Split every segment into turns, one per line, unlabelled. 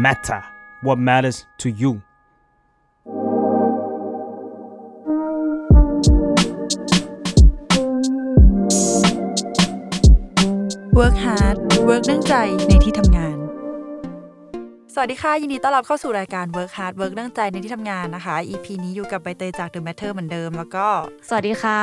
matter what matters to you
Work hard work ตั้งใจในที่ทำงาน น สวัสดีค่ะ ยินดีต้อนรับเข้าสู่รายการ Work hard work ตั้งใจในที่ทำงานนะคะ EP นี้อยู่กับใบเตยจาก The Matter เหมือนเดิม แล้วก็
สวัสดีค่ะ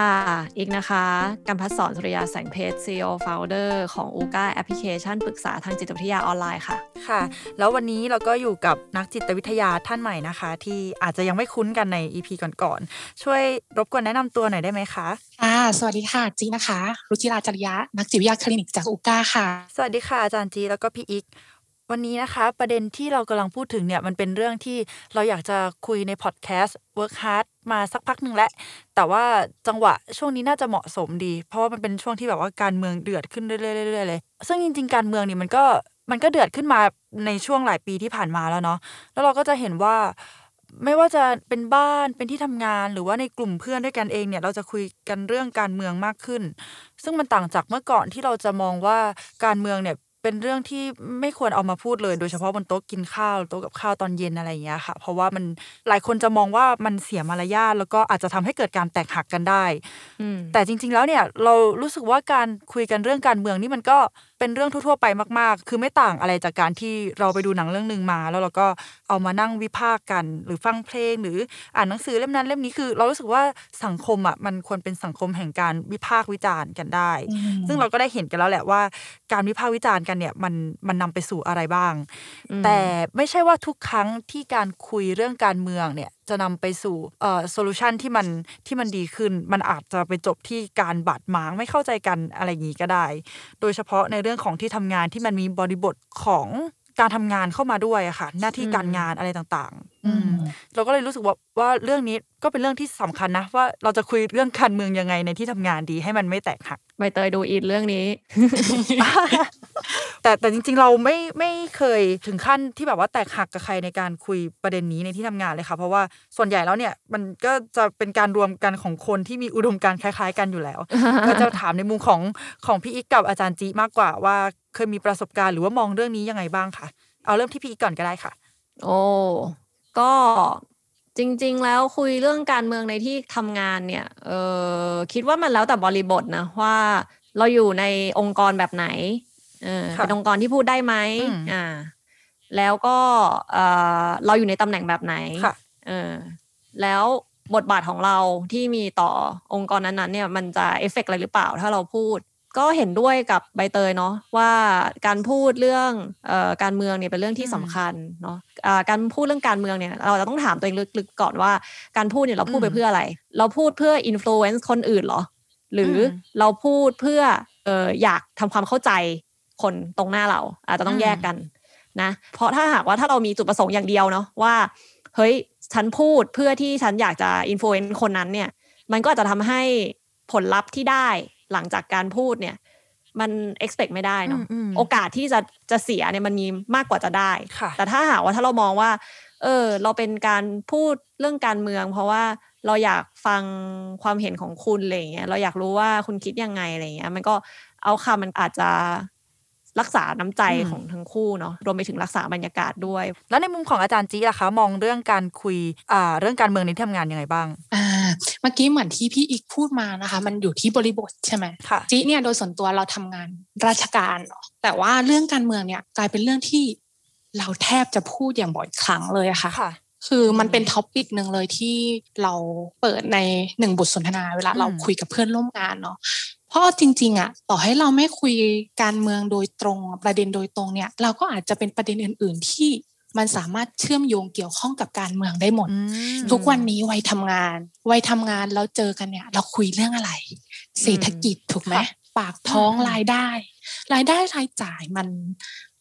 อีกนะคะกัมพัฒสอนสุริยาแสงเพชร CEO Founder ของอูก้าแอปพลิเคชันปรึกษาทางจิตวิทยาออนไลน์ค่ะ
ค่ะ แล้ววันนี้เราก็อยู่กับนักจิตวิทยาท่านใหม่นะคะ ที่อาจจะยังไม่คุ้นกันใน EP ก่อนๆช่วยรบกวนแนะนำตัวหน่อยได้ไหมคะ
ค่ะสวัสดีค่ะจีนะคะ รุจิราจริยะนักจิตวิทยาคลินิกจาก Ooca ค่ะ
สวัสดีค่ะอาจารย์จีแล้วก็พี่อีก วันนี้นะคะ ประเด็นที่เรากำลังพูดถึงเนี่ยมันเป็นเรื่องที่เราอยากจะคุยในพอดแคสต์ Work Heart มาสักพักหนึ่งแล้วแต่ว่าจังหวะช่วงนี้น่าจะเหมาะสมดี เพราะว่ามันเป็นช่วงที่แบบว่าการเมืองเดือดขึ้นเรื่อยๆเรื่อยเลย ซึ่งจริง ๆ การเมืองนี่มันก็มันก็เดือดขึ้นมาในช่วงหลายปีที่ผ่านมาแล้วเนาะแล้วเราก็จะเห็นว่าไม่ว่าจะเป็นบ้านเป็นที่ทำงานหรือว่าในกลุ่มเพื่อนด้วยกันเองเนี่ยเราจะคุยกันเรื่องการเมืองมากขึ้น ซึ่งมันต่างจากเมื่อก่อนที่เราจะมองว่าการเมืองเนี่ย เป็นเรื่องที่ไม่ควรเอามาพูดเลย โดยเฉพาะบนโต๊ะกินข้าวโต๊ะกับข้าวตอนเย็นอะไรอย่างเงี้ยค่ะ เพราะว่ามันหลายคนจะมองว่ามันเสียมารยาทแล้วก็อาจจะทำให้เกิดการแตกหักกันได้
อืม
แต่จริง ๆ แล้วเนี่ยเรารู้สึกว่าการคุยกันเรื่องการเมืองนี่มันก็ เป็นเรื่องทั่วๆไปมากๆ คือไม่ต่างอะไรจากการที่เราไปดูหนังเรื่องหนึ่งมา แล้วเราก็เอามานั่งวิพากษ์กัน หรือฟังเพลง หรืออ่านหนังสือเล่มนั้นเล่มนี้คือ เรารู้สึกว่าสังคมอะมันควรเป็นสังคมแห่งการวิพากษ์วิจารณ์กันได้
อืม
ซึ่งเราก็ได้เห็นกันแล้วแหละว่า การวิพากษ์วิจารณ์กันเนี่ยมันมันนำไปสู่อะไรบ้าง
อืม
แต่ไม่ใช่ว่าทุกครั้งที่การคุยเรื่องการเมืองเนี่ย จะนำไปสู่เอ่อ solution ที่มันที่มันดีขึ้น มันอาจจะไปจบที่การบาดหมางไม่เข้าใจกันอะไรอย่างนี้ก็ได้ โดยเฉพาะในเรื่องของที่ทำงานที่มันมีบริบทของการทำงานเข้ามาด้วยอะค่ะ หน้าที่การงานอะไรต่างๆ อืมเราก็เลยรู้สึกว่าว่าเรื่องนี้ก็เป็นเรื่องที่สำคัญนะ ว่าเราจะคุยเรื่องการเมืองยังไงในที่ทำงานดีให้มันไม่แตกหัก
ใบเตยดูอินเรื่องนี้
แต่แต่จริง ๆ เราไม่ไม่เคยถึงขั้นที่แบบว่าแตกหักกับใครในการคุยประเด็นนี้ในที่ทำงานเลยค่ะ เพราะว่าส่วนใหญ่แล้วเนี่ยมันก็จะเป็นการรวมกันของคนที่มีอุดมการณ์คล้าย ๆ กันอยู่แล้ว ก็จะถามในมุมของของพี่อีกกับอาจารย์จีมากกว่าว่าเคยมีประสบการณ์หรือว่ามองเรื่องนี้ยังไงบ้างคะเอาเริ่มที่พี่อีกก่อนก็ได้ค่ะ
โอ้ก็ จริง ๆ แล้วคุยเรื่องการเมืองในที่ทำงานเนี่ยเออคิดว่ามันแล้วแต่บริบทนะว่าเราอยู่ในองค์กรแบบไหนเออ
ค่ะ
เป็นองค์กรที่พูดได้ไหม
อืม
อ่า แล้วก็เออเราอยู่ในตำแหน่งแบบไหน
ค่ะ
เออแล้วบทบาทของเราที่มีต่อองค์กรนั้นๆเนี่ย มันจะเอฟเฟกต์อะไรหรือเปล่า ถ้าเราพูด ก็เห็นด้วยกับใบเตยเนาะว่าการพูดเรื่องเอ่อการเมืองเนี่ยเป็นเรื่องที่
อืม
สำคัญเนาะอ่าการพูดเรื่องการเมืองเนี่ยเราจะต้องถามตัวเองลึกๆก่อนว่าการพูดเนี่ยเราพูดไป
อืม
เพื่ออะไร เราพูดเพื่ออิ f ฟลูเอนซ์คนอื่นเหรอ หรืออ
ม
เราพูดเพื่อเอออยากทำความเข้าใจคนตรงหน้าเรา อาจจะต้องแยกกันนะเพราะถ้าหากว่าถ้าเรามีจุดประสงค์อย่างเดียวเนาะว่าเฮ้ยฉันพูดเพื่อที่ฉันอยากจะอิ f ฟลูเอนซ์คนนั้นเนี่ยมันก็อาจจะทำให้ผลลัพธ์ที่ได้ หลังจากการพูดเนี่ย มัน expect ไม่ได้เนาะ
อืมอืม
โอกาสที่จะจะเสียเนี่ยมันมีมากกว่าจะได้
ค่ะ
แต่ถ้าหากว่าถ้าเรามองว่า เออ เราเป็นการพูดเรื่องการเมือง เพราะว่าเราอยากฟังความเห็นของคุณอะไรอย่างเงี้ยเราอยากรู้ว่าคุณคิดยังไงอะไรอย่างเงี้ย มันก็เอาคำมันอาจจะ รักษาน้ำใจ
อืม
ของทั้งคู่เนาะรวมไปถึงรักษาบรรยากาศด้วย
แล้วในมุมของอาจารย์จีล่ะคะ มองเรื่องการคุยอ่าเรื่องการเมืองในที่ทำงานยังไงบ้าง
อ่าเมื่อกี้เหมือนที่พี่อีกพูดมานะคะ มันอยู่ที่บริบทใช่ไหม
ค่ะ
จีเนี่ยโดยส่วนตัวเราทำงานราชการเนาะแต่ว่าเรื่องการเมืองเนี่ยกลายเป็นเรื่องที่เราแทบจะพูดอย่างบ่อยครั้งเลยอะค่ะ
ค่ะ
คือมันเป็นท็อปปิกหนึ่งเลยที่เราเปิดในหนึ่งบทสนทนาเวลา
อืม
เราคุยกับเพื่อนร่วมงานเนาะ เพราะจริงๆอะต่อให้เราไม่คุยการเมืองโดยตรงประเด็นโดยตรงเนี่ย เราก็อาจจะเป็นประเด็นอื่น ๆ ที่มันสามารถเชื่อมโยงเกี่ยวข้องกับการเมืองได้หมด
อืม
ทุกวันนี้วัยทำงาน วัยทำงานแล้วเจอกันเนี่ย เราคุยเรื่องอะไร เศรษฐกิจถูกไหม
ค่ะ
ปากท้อง
อืม
รายได้ รายได้รายจ่ายมัน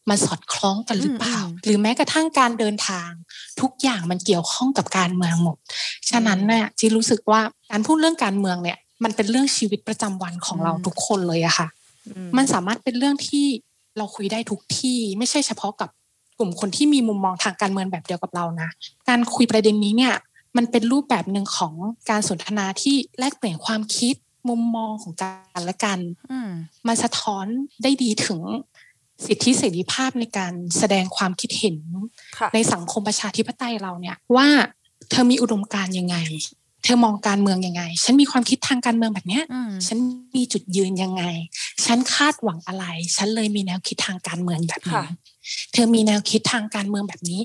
มันสอดคล้องกันหรือเปล่า
อืมอืม
หรือแม้กระทั่งการเดินทาง ทุกอย่างมันเกี่ยวข้องกับการเมืองหมด ฉะนั้นเนี่ยจีรู้สึกว่าการพูดเรื่องการเมืองเนี่ย มันเป็นเรื่องชีวิตประจำวันของเราทุกคนเลยอะค่ะ มันสามารถเป็นเรื่องที่เราคุยได้ทุกที่ ไม่ใช่เฉพาะกับกลุ่มคนที่มีมุมมองทางการเมืองแบบเดียวกับเรานะ การคุยประเด็นนี้เนี่ย มันเป็นรูปแบบหนึ่งของการสนทนาที่แลกเปลี่ยนความคิดมุมมองของกันและกัน
อืม
มันสะท้อนได้ดีถึงสิทธิเสรีภาพในการแสดงความคิดเห็น
ค่ะ
ในสังคมประชาธิปไตยเราเนี่ยว่าเธอมีอุดมการณ์ยังไง เธอมองการเมืองยังไง ฉันมีความคิดทางการเมืองแบบเนี้ย
อืม
ฉันมีจุดยืนยังไง ฉันคาดหวังอะไร ฉันเลยมีแนวคิดทางการเมืองแบบ
ค่ะ
นี้เธอมีแนวคิดทางการเมืองแบบนี้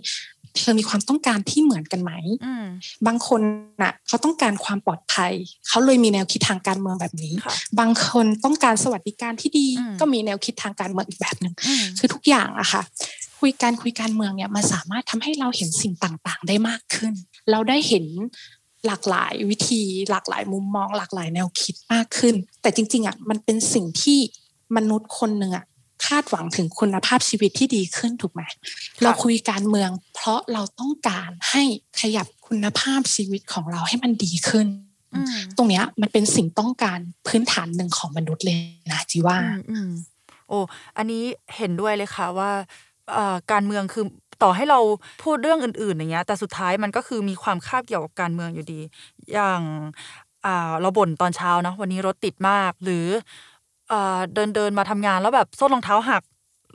เธอมีความต้องการที่เหมือนกันไหม
อืม
บางคนน่ะ เขาต้องการความปลอดภัย เขาเลยมีแนวคิดทางการเมืองแบบนี้
ค่ะ
บางคนต้องการสวัสดิการที่ดี
อืม
ก็มีแนวคิดทางการเมืองอีกแบบหนึ่ง
อืม
คือทุกอย่างอะค่ะ คุยการคุยการเมืองเนี่ยมันสามารถทำให้เราเห็นสิ่งต่างๆ ได้มากขึ้น เราได้เห็น หลากหลายวิธีหลากหลายมุมมอง หลากหลายแนวคิดมากขึ้น แต่จริง ๆอะมันเป็นสิ่งที่มนุษย์คนหนึ่งอะคาดหวังถึงคุณภาพชีวิตที่ดีขึ้นถูกไหมเราคุยการเมือง เพราะเราต้องการให้ขยับคุณภาพชีวิตของเราให้มันดีขึ้น
อืม
ตรงเนี้ยมันเป็นสิ่งต้องการพื้นฐานหนึ่งของมนุษย์เลยนะจีว่า
อืมอืมโอ้อันนี้เห็นด้วยเลยค่ะว่าเอ่อการเมืองคือ ต่อให้เราพูดเรื่องอื่นๆอย่างเงี้ยแต่สุดท้ายมันก็คือมีความคาบเกี่ยวกับการเมืองอยู่ดี อย่างอ่าเราบ่นตอนเช้านะวันนี้รถติดมากหรืออ่าเดินเดินมาทำงานแล้วแบบส้นรองเท้าหัก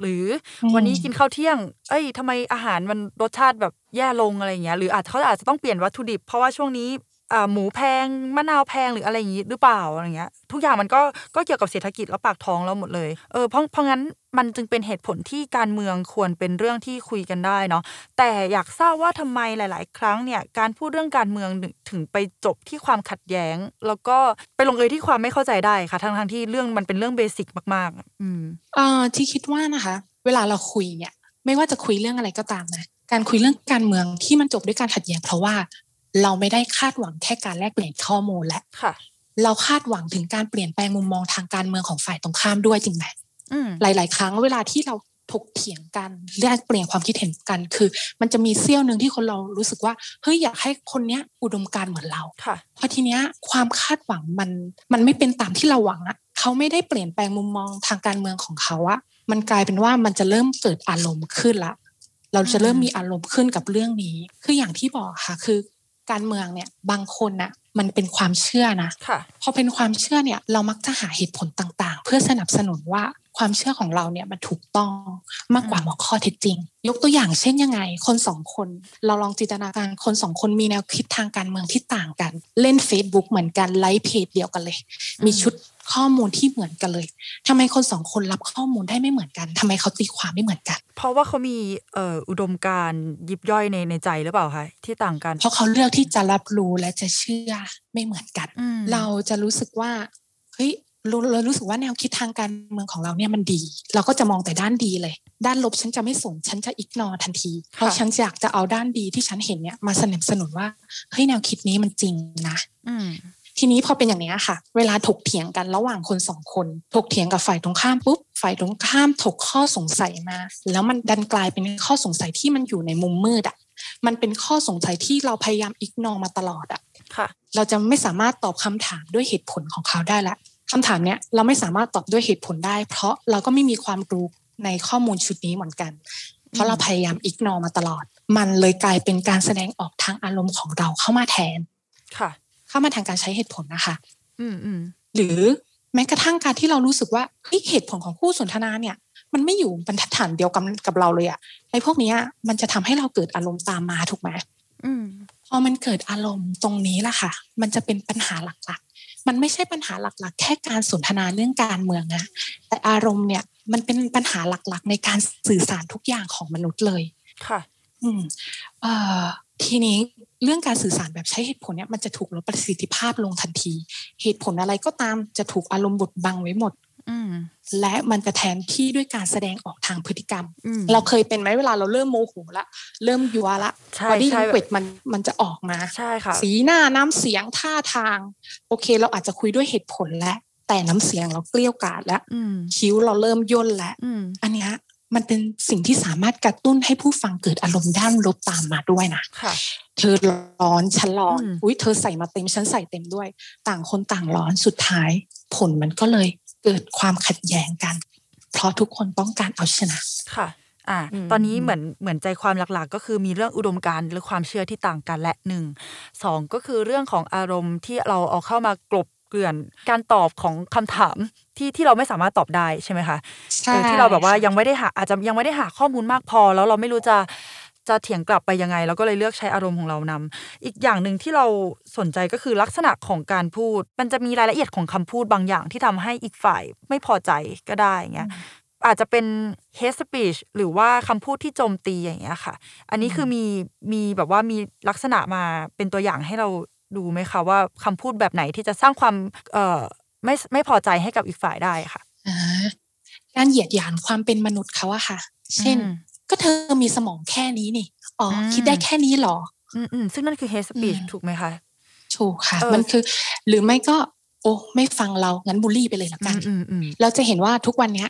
หรืออ
ม
วันนี้กินข้าวเที่ยง เอ้ยทำไมอาหารมันรสชาติแบบแย่ลงอะไรอย่างเงี้ยหรืออาจเขาอาจจะต้องเปลี่ยนวัตถุดิบ เพราะว่าช่วงนี้อ่าหมูแพงมะนาวแพงหรืออะไรอย่างงี้หรือเปล่าอะไรเงี้ย ทุกอย่างมันก็ก็เกี่ยวกับเศรษฐกิจแล้วปากท้องเราหมดเลยเออเพราะเพราะงั้น มันจึงเป็นเหตุผลที่การเมืองควรเป็นเรื่องที่คุยกันได้เนาะแต่อยากทราบว่าทำไมหลาย ๆ ครั้งเนี่ยการพูดเรื่องการเมืองถึงไปจบที่ความขัดแย้ง แล้วก็ไปลงเอยที่ความไม่เข้าใจได้ค่ะทั้งทั้งๆที่เรื่องมันเป็นเรื่องเบสิกมาก ๆ อืม
เอ่อที่คิดว่านะคะ เวลาเราคุยเนี่ย ไม่ว่าจะคุยเรื่องอะไรก็ตามนะการคุยเรื่องการเมืองที่มันจบด้วยการขัดแย้งเพราะว่า เราไม่ได้คาดหวังแค่การแลกเปลี่ยนข้อมูลและ
ค่ะ
เราคาดหวังถึงการเปลี่ยนแปลงมุมมองทางการเมืองของฝ่ายตรงข้ามด้วยจริงไหม
อืม
หลาย ๆ ครั้งเวลาที่เราถกเถียงกันแลกเปลี่ยนความคิดเห็นกัน คือ มันจะมีเสี้ยวหนึ่งที่คนเรารู้สึกว่าเฮ้ยอยากให้คนเนี้ยอุดมการณ์เหมือนเรา
ค่ะ
เพราะทีเนี้ยความคาดหวังมันมันไม่เป็นตามที่เราหวังอะเขาไม่ได้เปลี่ยนแปลงมุมมองทางการเมืองของเขาอะมันกลายเป็นว่ามันจะเริ่มเกิดอารมณ์ขึ้นละ เราจะเริ่มมีอารมณ์ขึ้นกับเรื่องนี้ คืออย่างที่บอกค่ะ คือ การเมืองเนี่ยบางคนน่ะมันเป็นความเชื่อนะ
ค่ะ
พอเป็นความเชื่อเนี่ยเรามักจะหาเหตุผลต่างๆ เพื่อสนับสนุนว่า ความเชื่อของเราเนี่ยมันถูกต้องมากกว่าหมอข้อเท็จจริง ยกตัวอย่างเช่นยังไง คนสองคน เราลองจินตนาการคนสองคนมีแนวคิดทางการเมืองที่ต่างกัน เล่น Facebook เหมือนกันไลฟ์เพจเดียวกันเลย มีชุดข้อมูลที่เหมือนกันเลยทำไมคนสองคนรับข้อมูลได้ไม่เหมือนกันทำไมเขาตีความไม่เหมือนกัน
เพราะว่าเขามีเอ่ออุดมการณ์ยิบย่อยในในใจหรือเปล่าคะที่ต่างกัน
เพราะเขาเลือกที่จะรับรู้และจะเชื่อไม่เหมือนกัน
อืม
เราจะรู้สึกว่าเฮ้ย เราเรารู้สึกว่าแนวคิดทางการเมืองของเราเนี่ยมันดี เราก็จะมองแต่ด้านดีเลย ด้านลบฉันจะไม่สนฉันจะอิกนอทันที เพราะฉันอยากจะเอาด้านดีที่ฉันเห็นเนี่ยมาสนับสนุนว่าเฮ้ยแนวคิดนี้มันจริงนะ
อืม
ทีนี้พอเป็นอย่างนี้ยค่ะ เวลาถกเถียงกันระหว่างคนสองคน ถกเถียงกับฝ่ายตรงข้ามปุ๊บฝ่ายตรงข้ามถกข้อสงสัยมา แล้วมันดันกลายเป็นข้อสงสัยที่มันอยู่ในมุมมืดอะมันเป็นข้อสงสัยที่เราพยายามอิกนอมาตลอดอะ
ค่ะ
เราจะไม่สามารถตอบคำถามด้วยเหตุผลของเขาได้ละ คำถามเนี้ยเราไม่สามารถตอบด้วยเหตุผลได้ เพราะเราก็ไม่มีความรู้ในข้อมูลชุดนี้เหมือนกัน เพราะเราพยายามอิกนอมาตลอด มันเลยกลายเป็นการแสดงออกทางอารมณ์ของเราเข้ามาแทน
ค่ะ
เข้ามาทางการใช้เหตุผลนะคะ
อืมอืม
หรือแม้กระทั่งการที่เรารู้สึกว่าเฮ้ยเหตุผลของคู่สนทนาเนี่ย มันไม่อยู่บรรทัดฐานเดียวกับกับเราเลยอะไอ้พวกเนี้ยมันจะทำให้เราเกิดอารมณ์ตามมาถูกไหม
อืม
พอมันเกิดอารมณ์ตรงนี้ล่ะค่ะ มันจะเป็นปัญหาหลักๆ มันไม่ใช่ปัญหาหลักๆ แค่การสนทนาเรื่องการเมืองนะแต่อารมณ์เนี่ยมันเป็นปัญหาหลักๆ ในการสื่อสารทุกอย่างของมนุษย์เลย
ค่ะ
อืมเอ่อทีนี้เรื่องการสื่อสารแบบใช้เหตุผลเนี่ยมันจะถูกลดประสิทธิภาพลงทันที เหตุผลอะไรก็ตามจะถูกอารมณ์บดบังไว้หมด
อืม
และมันจะแทนที่ด้วยการแสดงออกทางพฤติกรรม
อืม
เราเคยเป็นไหมเวลาเราเริ่มโมโหละ เริ่มยัวละ
ใช่
บอดี้
ใช่
เวทมันมันจะออกมา
ใช่ค่ะ
สีหน้าน้ำเสียงท่าทาง โอเค เราอาจจะคุยด้วยเหตุผลแล้วแต่น้ำเสียงเราเกลี้ยวกล่อมแล้ว
อืม
คิ้วเราเริ่มย่นแล้ว
อืม
อันเนี้ยมันเป็นสิ่งที่สามารถกระตุ้นให้ผู้ฟังเกิดอารมณ์ด้านลบตามมาด้วยนะ
ค่ะ
เธอร้อนฉันร้อน
อืม
อุ้ยเธอใส่มาเต็มฉันใส่เต็มด้วย ต่างคนต่างร้อนสุดท้าย ผลมันก็เลย เกิดความขัดแย้งกัน เพราะทุกคนต้องการเอาชนะ
ค่ะอ่า
อืม
ตอนนี้เหมือนเหมือนใจความหลักๆ ก็คือมีเรื่องอุดมการณ์หรือความเชื่อที่ต่างกันและหนึ่งสองก็คือเรื่องของอารมณ์ที่เราเอาเข้ามากลบเกลื่อนการตอบของคำถามที่ที่เราไม่สามารถตอบได้ใช่ไหมคะ
ใช่
เออที่เราแบบว่ายังไม่ได้หาอาจจะยังไม่ได้หาข้อมูลมากพอ แล้วเราไม่รู้จะ จะเถียงกลับไปยังไงเราก็เลยเลือกใช้อารมณ์ของเรานำอีกอย่างหนึ่งที่เราสนใจก็คือลักษณะของการพูด มันจะมีรายละเอียดของคำพูดบางอย่างที่ทำให้อีกฝ่ายไม่พอใจก็ได้อย่างเงี้ยอาจจะเป็น hate speech หรือว่าคำพูดที่โจมตีอย่างเงี้ยค่ะ อันนี้คือมีมีแบบว่ามีลักษณะมาเป็นตัวอย่างให้เราดูไหมคะว่าคำพูดแบบไหนที่จะสร้างความเอ่อไม่ไม่พอใจให้กับอีกฝ่ายได้ค่ะ
อ่าการเหยียดหยามความเป็นมนุษย์เขาอะค่ะ เช่น
อืม
ก็เธอมีสมองแค่นี้นี่อ๋ออ
ม
คิดได้แค่นี้เหรอ
อืมอืมซึ่งนั่นคือ hate speech
อืม
ถูกไหมคะ
ถูกค่ะ
เออ
มันคือ หรือไม่ก็ โอ้ไม่ฟังเรางั้นบูลลี่ไปเลยละ
อื
กัน
มอืมอืม
เราจะเห็นว่าทุกวันเนี้ย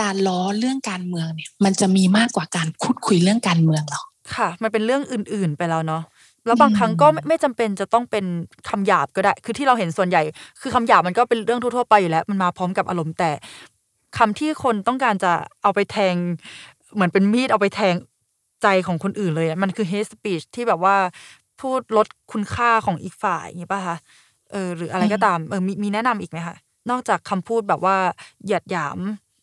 การล้อเรื่องการเมืองเนี่ย มันจะมีมากกว่าการพูดคุยเรื่องการเมืองหรอก
ค่ะ มันเป็นเรื่องอื่น ๆไปแล้วเนาะแล้วบางครั้งก็ไม่ไม่จำเป็นจะต้องเป็นคำหยาบก็ได้ คือที่เราเห็นส่วนใหญ่ คือคำหยาบมันก็เป็นเรื่องทั่วๆไปอยู่แล้ว มันมาพร้อมกับอารมณ์แต่คำที่คนต้องการจะเอาไปแทง เหมือนเป็นมีดเอาไปแทงใจของคนอื่นเลยอะมันคือ hate speech ที่แบบว่าพูดลดคุณค่าของอีกฝ่ายอย่างนี้ป่ะคะเออหรืออะไรก็ตามเออมีมีแนะนำอีกไหมคะนอกจากคำพูดแบบว่าเหยียดหยาม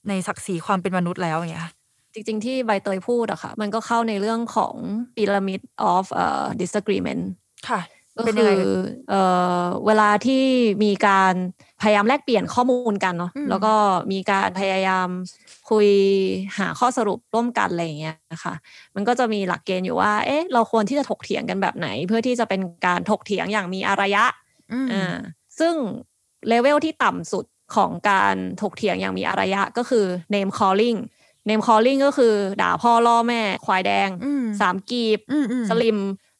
ในศักดิ์ศรีความเป็นมนุษย์แล้วอย่างเงี้ยค่ะ
จริงๆ ที่ใบเตยพูดอะค่ะ มันก็เข้าในเรื่องของ pyramid of uh, disagreement
ค่ะ
ก็
เป็นยั
คื
งไง
อ
เอ่ย
เอ่อเวลาที่มีการพยายามแลกเปลี่ยนข้อมูลกันเนาะ
อืม
แล้วก็มีการพยายามคุยหาข้อสรุปร่วมกันอะไรอย่างเงี้ยนะคะมันก็จะมีหลักเกณฑ์อยู่ว่า เอ๊ะ เราควรที่จะถกเถียงกันแบบไหน เพื่อที่จะเป็นการถกเถียงอย่างมีอารยะ
อืม
อ่าซึ่งเลเวลที่ต่ำสุดของการถกเถียงอย่างมีอารยะก็คือ name calling name calling ก็คือ ด่าพ่อล่อแม่ ควายแดง
อืม
สามกีบ
อืมอืม
สลิม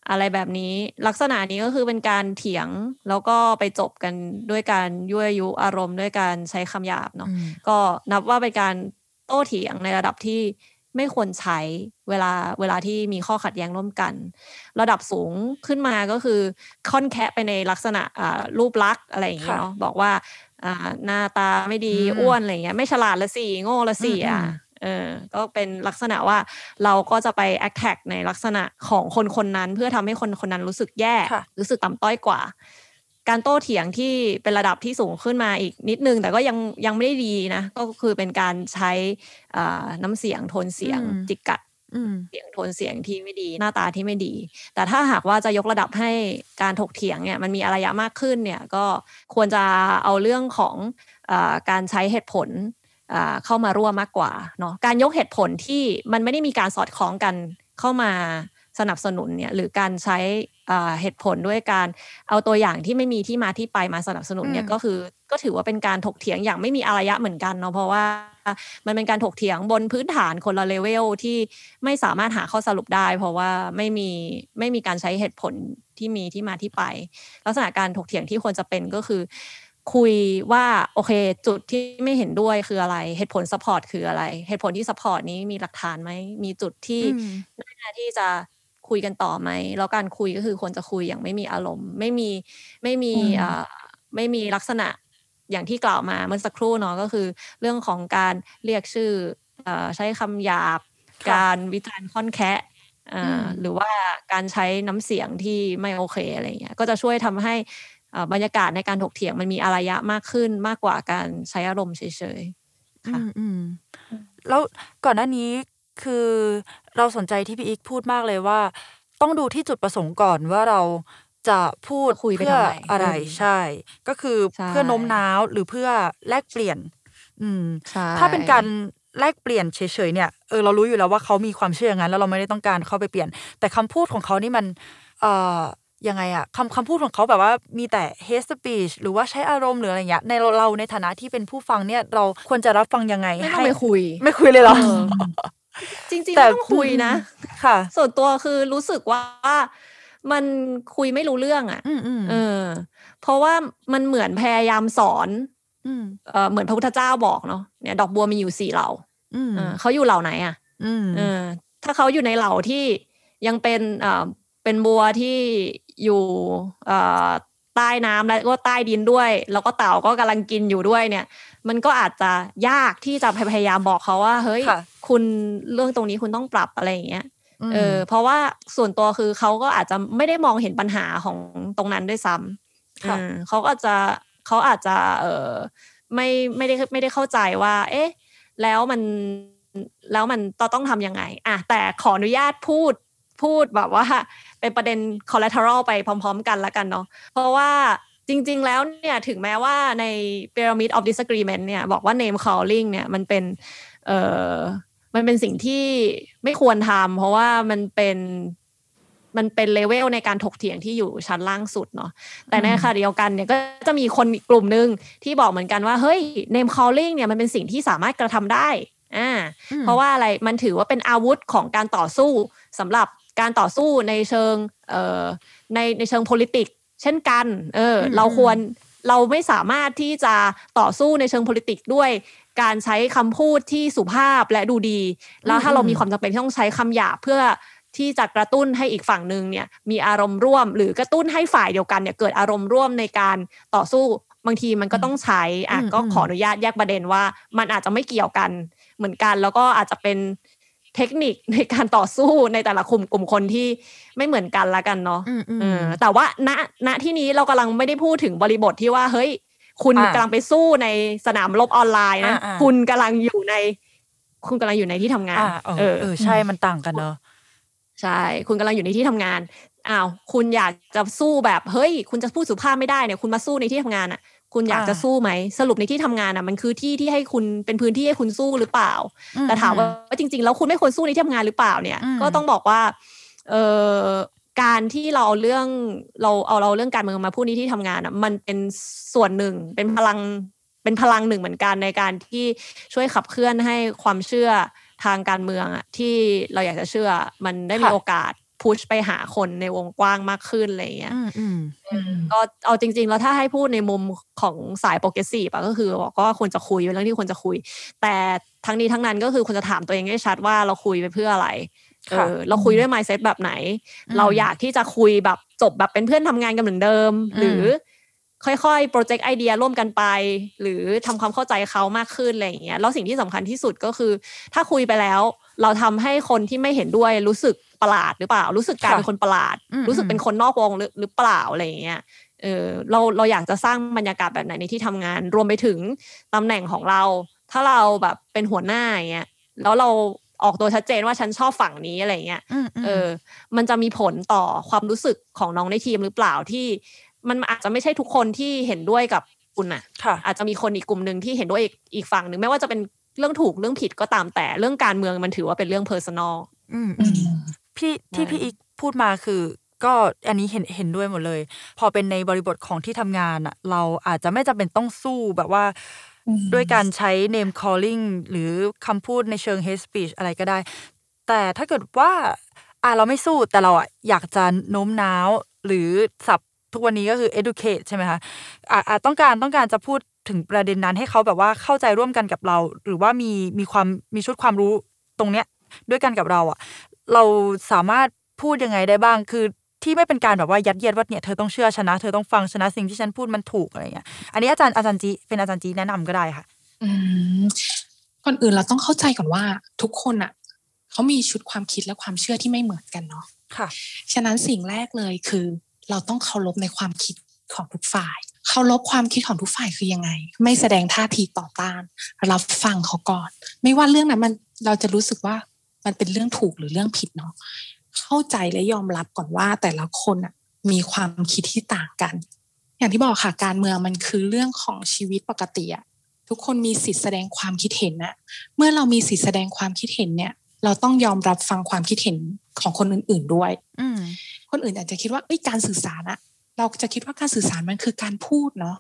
อะไรแบบนี้ลักษณะนี้ก็คือเป็นการเถียงแล้วก็ไปจบกันด้วยการยั่วยุอารมณ์ด้วยการใช้คำหยาบเนาะ
อืม
ก็นับว่าเป็นการโต้เถียงในระดับที่ไม่ควรใช้เวลาเวลาที่มีข้อขัดแย้งร่วมกัน ระดับสูงขึ้นมาก็คือค่อนแคะไปในลักษณะอ่ารูปลักษณ์อะไรอย่างเงี้ย
ค่ะ
เนาะบอกว่าอ่าหน้าตาไม่ดี
อืม
อ้วนอะไรเงี้ยไม่ฉลาดละสิโง่ละสิ
อืม
อะ
อืม
เออก็เป็นลักษณะว่าเราก็จะไป attack ในลักษณะของคนคนนั้น เพื่อทำให้คนคนนั้นรู้สึกแย่
ค่ะ
รู้สึกต่ำต้อยกว่า การโต้เถียงที่เป็นระดับที่สูงขึ้นมาอีกนิดนึง แต่ก็ยังยังไม่ได้ดีนะ ก็คือเป็นการใช้อ่าน้ำเสียงโทนเสียง
อืม
จิกกัด
อืม
เสียงโทนเสียงที่ไม่ดีหน้าตาที่ไม่ดี แต่ถ้าหากว่าจะยกระดับให้การถกเถียงเนี่ยมันมีอารยะมากขึ้นเนี่ยก็ควรจะเอาเรื่องของอาการใช้เหตุผลอ่า เข้ามาร่วมมากกว่าเนาะการยกเหตุผลที่มันไม่ได้มีการสอดคล้องกันเข้ามาสนับสนุนเนี่ยหรือการใช้อ่าเหตุผลด้วยการเอาตัวอย่างที่ไม่มีที่มาที่ไปมาสนับสนุนเนี่ย
อืม
ก็คือก็ถือว่าเป็นการถกเถียงอย่างไม่มีอารยะเหมือนกันเนาะเพราะว่ามันเป็นการถกเถียงบนพื้นฐานคนละเลเวลที่ไม่สามารถหาข้อสรุปได้ เพราะว่าไม่มีไม่มีการใช้เหตุผลที่มีที่มาที่ไป ลักษณะการถกเถียงที่ควรจะเป็นก็คือ คุยว่าโอเค จุดที่ไม่เห็นด้วยคืออะไร เหตุผล support คืออะไร เหตุผลที่ support นี้มีหลักฐานไหมมีจุดที่
อืม
น่าที่จะคุยกันต่อไหมแล้วการคุยก็คือควรจะคุยอย่างไม่มีอารมณ์ ไม่มีไม่มี
อืม
อ่าไม่มีลักษณะอย่างที่กล่าวมาเมื่อสักครู่เนาะก็คือ เรื่องของการเรียกชื่อเออใช้คำหยาบ
ค่ะ
การวิจารณ์ค่อนแคะอ่า
อืม
หรือว่าการใช้น้ำเสียงที่ไม่โอเคอะไรเงี้ยก็จะช่วยทำให้อ่า บรรยากาศในการถกเถียงมันมีอารยะมากขึ้นมากกว่าการใช้อารมณ์เฉยๆค่ะ
อืมอืมแล้วก่อนหน้านี้คือเราสนใจที่พี่อีกพูดมากเลยว่า ต้องดูที่จุดประสงค์ก่อนว่าเราจะพูด
คุยไป
เพื่อ
ทำไม
อะไร
อืม
ใช่ ก็คือ
ใช่
เพื่อโน้มน้าวหรือเพื่อแลกเปลี่ยน อืม
ใช่
ถ้าเป็นการแลกเปลี่ยนเฉยๆเนี่ยเออเรารู้อยู่แล้วว่าเขามีความเชื่ออย่างนั้นแล้วเราไม่ได้ต้องการเข้าไปเปลี่ยน แต่คำพูดของเขานี่มัน เอ่อ ยังไงอะคำคำพูดของเขาแบบว่ามีแต่ hate speech หรือว่าใช้อารมณ์หรืออะไรเงี้ยในเราเราในฐานะที่เป็นผู้ฟังเนี่ยเราควรจะรับฟังยังไง
ไม่ต้อ
ให้
งไปคุย
ไม่คุยเลยเหรอ
เออจริงๆ
แต่
ไม่ต้องคุยนะ
ค่ะ
ส่วนตัวคือรู้สึกว่ามันคุยไม่รู้เรื่องอะ
อืมอืม
เออ เพราะว่ามันเหมือนพยายามสอน
อืม
เออเหมือนพระพุทธเจ้าบอกเนาะเนี่ยดอกบัวมีอยู่สี่เหล่า
อืม
เออเขาอยู่เหล่าไหนอะ
อืม
เออถ้าเขาอยู่ในเหล่าที่ยังเป็น เอ่อเป็นบัวที่อยู่เอ่อใต้น้ำแล้วก็ใต้ดินด้วย แล้วก็เต่าก็กำลังกินอยู่ด้วยเนี่ย มันก็อาจจะยากที่จะพยายามบอกเขาว่า เฮ้ย
ค่ะ
คุณเรื่องตรงนี้คุณต้องปรับอะไรอย่างเงี้ย
ม
เออเพราะว่าส่วนตัวคือเขาก็อาจจะไม่ได้มองเห็นปัญหาของตรงนั้นด้วยซ้ำ
ค่ะ
เออเขาก็อาจจะเขาอาจจะ เออไม่ไม่ได้ไม่ได้เข้าใจว่า เอ๊ะ แล้วมันแล้วมันต้องต้องทำยังไง อะแต่ขออนุญาตพูดพูดแบบว่า เป็นประเด็น collateral ไปพร้อม ๆ กันละกันเนาะเพราะว่าจริง ๆ แล้วเนี่ยถึงแม้ว่าใน pyramid of disagreement เนี่ยบอกว่า name calling เนี่ยมันเป็นเอ่อมันเป็นสิ่งที่ไม่ควรทำเพราะว่ามันเป็นมันเป็นเลเวลในการถกเถียงที่อยู่ชั้นล่างสุดเนาะแต่ในขณะเดียวกันเนี่ยก็จะมีคนกลุ่มหนึ่งที่บอกเหมือนกันว่า เฮ้ย name calling เนี่ยมันเป็นสิ่งที่สามารถกระทำได้อ่าเพราะว่าอะไรมันถือว่าเป็นอาวุธของการต่อสู้สำหรับ การต่อสู้ในเชิงเอ่อในในเชิง politic เช่นกันเอออ
ม
เราควรเราไม่สามารถที่จะต่อสู้ในเชิง politic ด้วยการใช้คำพูดที่สุภาพและดูดี แล้วถ้าเรามีความจำเป็นที่ต้องใช้คำหยาบเพื่อที่จะกระตุ้นให้อีกฝั่งหนึ่งเนี่ยมีอารมณ์ร่วม หรือกระตุ้นให้ฝ่ายเดียวกันเนี่ยเกิดอารมณ์ร่วมในการต่อสู้บางทีมันก็ต้องใช้อะ
อืม
ก็
อืม
ขออนุญาตแยกประเด็นว่า มันอาจจะไม่เกี่ยวกันเหมือนกัน แล้วก็อาจจะเป็น เทคนิคในการต่อสู้ในแต่ละกลุ่มกลุ่มคนที่ไม่เหมือนกันละกันเนาะ
อืมอืม
เออแต่ว่าณณที่นี้เรากำลังไม่ได้พูดถึงบริบทที่ว่าเฮ้ย คุณ
อะ
กำลังไปสู้ในสนามรบออนไลน์นะ
อะอะ
คุณกำลังอยู่ใน คุณกำลังอยู่ในที่ทำงาน
อ่าเออ
เออ
เออใช่มันต่างกันเนอะ
ใช่ คุณกำลังอยู่ในที่ทำงานอ้าวคุณอยากจะสู้แบบเฮ้ย คุณจะพูดสุภาพไม่ได้เนี่ยคุณมาสู้ในที่ทำงานอะ คุณอยาก
อ่า
จะสู้ไหม สรุปในที่ทำงานอะมันคือที่ที่ให้คุณเป็นพื้นที่ให้คุณสู้หรือเปล่า
อื
แต่ถามว่าจริง ๆ แล้วคุณไม่ควรสู้ในที่ทำงานหรือเปล่าเนี่ย
อืม
ก็ต้องบอกว่า เออการที่เราเอาเรื่องเราเอาเราเรื่องการเมืองมาพูดในที่ทำงานอะมันเป็นส่วนหนึ่งเป็นพลังเป็นพลังหนึ่งเหมือนกันในการที่ช่วยขับเคลื่อนให้ความเชื่อทางการเมืองอะที่เราอยากจะเชื่อมันได้มี
ค่ะ
โอกาส push ไปหาคนในวงกว้างมากขึ้นอะไรอย่างเงี้ย
อืมอืม
ก็เอาจริง ๆ แล้วถ้าให้พูดในมุมของสาย progressive อะก็คือบอกว่าควรจะคุยเป็นเรื่องที่ควรจะคุย แต่ทั้งนี้ทั้งนั้นก็คือควรจะถามตัวเองให้ชัดว่าเราคุยไปเพื่ออะไรเอ
ค่ะ
อเราคุยด้วย mindset แบบไหน
อืม
เราอยากที่จะคุยแบบจบแบบเป็นเพื่อนทำงานกันเหมือนเดิม
อืม
หรือค่อยๆ project ไอเดียร่วมกันไป หรือทำความเข้าใจเขามากขึ้นอะไรอย่างเงี้ยแล้วสิ่งที่สำคัญที่สุดก็คือ ถ้าคุยไปแล้ว เราทำให้คนที่ไม่เห็นด้วยรู้สึก ประหลาดหรือเปล่า รู้สึกกลายเป็นคนประหลาด
อืม
รู้สึก
อืม
เป็นคนนอกวงหรือหรือเปล่าอะไรอย่างเงี้ยเออเราเราอยากจะสร้างบรรยากาศแบบไหนในที่ทำงาน รวมไปถึงตำแหน่งของเรา ถ้าเราแบบเป็นหัวหน้าอย่างเงี้ยแล้วเราออกตัวชัดเจนว่าฉันชอบฝั่งนี้อะไรเงี้ย
อืมอืม
เออ มันจะมีผลต่อความรู้สึกของน้องในทีมหรือเปล่าที่ มันอาจจะไม่ใช่ทุกคนที่เห็นด้วยกับคุณน่ะ
ค่ะ
อาจจะมีคนอีกกลุ่มหนึ่งที่เห็นด้วยอีกอีกฝั่งหนึ่งไม่ว่าจะเป็นเรื่องถูกเรื่องผิดก็ตามแต่เรื่องการเมืองมันถือว่าเป็นเรื่อง personal
อืม
อื
อืม
ม
พี่ที่
ใช่
พี่อีกพูดมาคือ ก็อันนี้เห็นเห็นด้วยหมดเลย พอเป็นในบริบทของที่ทำงานอะเราอาจจะไม่จำเป็นต้องสู้แบบว่า
อืม
ด้วยการใช้ name calling หรือคำพูดในเชิง hate speech อะไรก็ได้ แต่ถ้าเกิดว่าอะเราไม่สู้แต่เราอะอยากจะโน้มน้าว หรือศัพท์ทุกวันนี้ก็คือ educate ใช่ไหมคะอะอะต้องการต้องการจะพูดถึงประเด็นนั้นให้เขาแบบว่าเข้าใจร่วมกันกับเรา หรือว่ามีมีความมีชุดความรู้ตรงเนี้ยด้วยกันกับเราอะ เราสามารถพูดยังไงได้บ้างคือที่ไม่เป็นการแบบว่ายัดเยียดว่าเนี่ยเธอต้องเชื่อชนะเธอต้องฟังชนะสิ่งที่ฉันพูดมันถูกอะไรเงี้ยอันนี้อาจารย์อาจารย์จีเป็นอาจารย์จีแนะนำก็ได้ค่ะ
อืมก่อนอื่นเราต้องเข้าใจก่อนว่าทุกคนอะเขามีชุดความคิดและความเชื่อที่ไม่เหมือนกันเนาะ
ค่ะ
ฉะนั้นสิ่งแรกเลยคือ เราต้องเคารพในความคิดของทุกฝ่ายเคารพความคิดของทุกฝ่ายคือยังไง ไม่แสดงท่าทีต่อต้านรับฟังเขาก่อน ไม่ว่าเรื่องนั้นมันเราจะรู้สึกว่า มันเป็นเรื่องถูกหรือเรื่องผิดเนาะเข้าใจและยอมรับก่อนว่าแต่ละคนอะมีความคิดที่ต่างกัน อย่างที่บอกค่ะการเมืองมันคือเรื่องของชีวิตปกติอะทุกคนมีสิทธิแสดงความคิดเห็นนะเมื่อเรามีสิทธิแสดงความคิดเห็นเนี่ย เราต้องยอมรับฟังความคิดเห็นของคนอื่น ๆด้วย
อืม
คนอื่นอาจจะคิดว่าเอ้ยการสื่อสารอะเราจะคิดว่าการสื่อสารมันคือการพูดเนาะ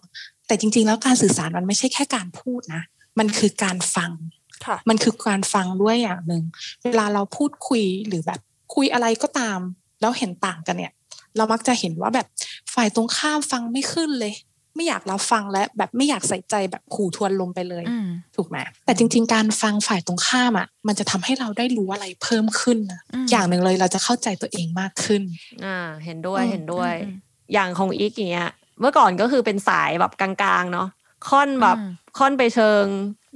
แต่จริง ๆ แล้วการสื่อสารมันไม่ใช่แค่การพูดนะ มันคือการฟัง
ค่ะ
มันคือการฟังด้วยอย่างหนึ่งเวลาเราพูดคุยหรือแบบคุยอะไรก็ตาม แล้วเห็นต่างกันเนี่ย เรามักจะเห็นว่าแบบฝ่ายตรงข้ามฟังไม่ขึ้นเลย ไม่อยากรับฟังและแบบไม่อยากใส่ใจแบบขู่ทวนลมไปเลย
อืม
ถูกไหมแต่จริง ๆ การฟังฝ่ายตรงข้ามอะ มันจะทำให้เราได้รู้อะไรเพิ่มขึ้นนะ
อืม
อย่างหนึ่งเลยเราจะเข้าใจตัวเองมากขึ้น
อ่า เห็นด้วย
อืม
เห็นด้วย
อืม
อย่างของอีกอย่างเงี้ยเมื่อก่อนก็คือเป็นสายแบบกลางๆ เนาะค่อนแบบ
อืม
ค่อนไปเชิง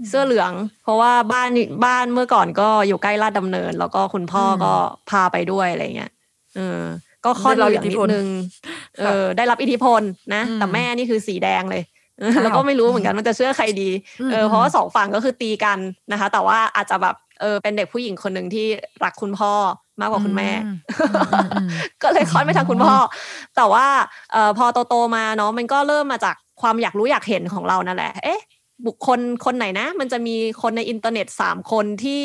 เสื้อเหลือง เพราะว่าบ้านบ้านเมื่อก่อนก็อยู่ใกล้ลาดดำเนิน แล้วก็คุณพ่ออ
ม
ก็พาไปด้วยอะไรเงี้ยเออ ก็ค่อน
ได้รับ
เหลือง
อิทธิ
นิ
พ
ด
ล
นึงเออ ได้รับอิทธิพลนะ
อืม
แต่แม่นี่คือสีแดงเลยแล้วก็ไม่รู้เหมือนกันมันจะเชื่อใครดี
อืม
เออเพราะว่าสองฝั่งก็คือตีกันนะคะ แต่ว่าอาจจะแบบเออเป็นเด็กผู้หญิงคนหนึ่งที่รักคุณพ่อมากกว่าคุณแม่
อือืมอืม
ก็เลยคล้อยไปทางคุณพ่อ แต่ว่าเอ่อพอโตๆมาเนาะมันก็เริ่มมาจากความอยากรู้อยากเห็นของเรานั่นแหละ เอ๊ะ บุคคลคนไหนนะ มันจะมีคนในอินเทอร์เน็ตสามคนที่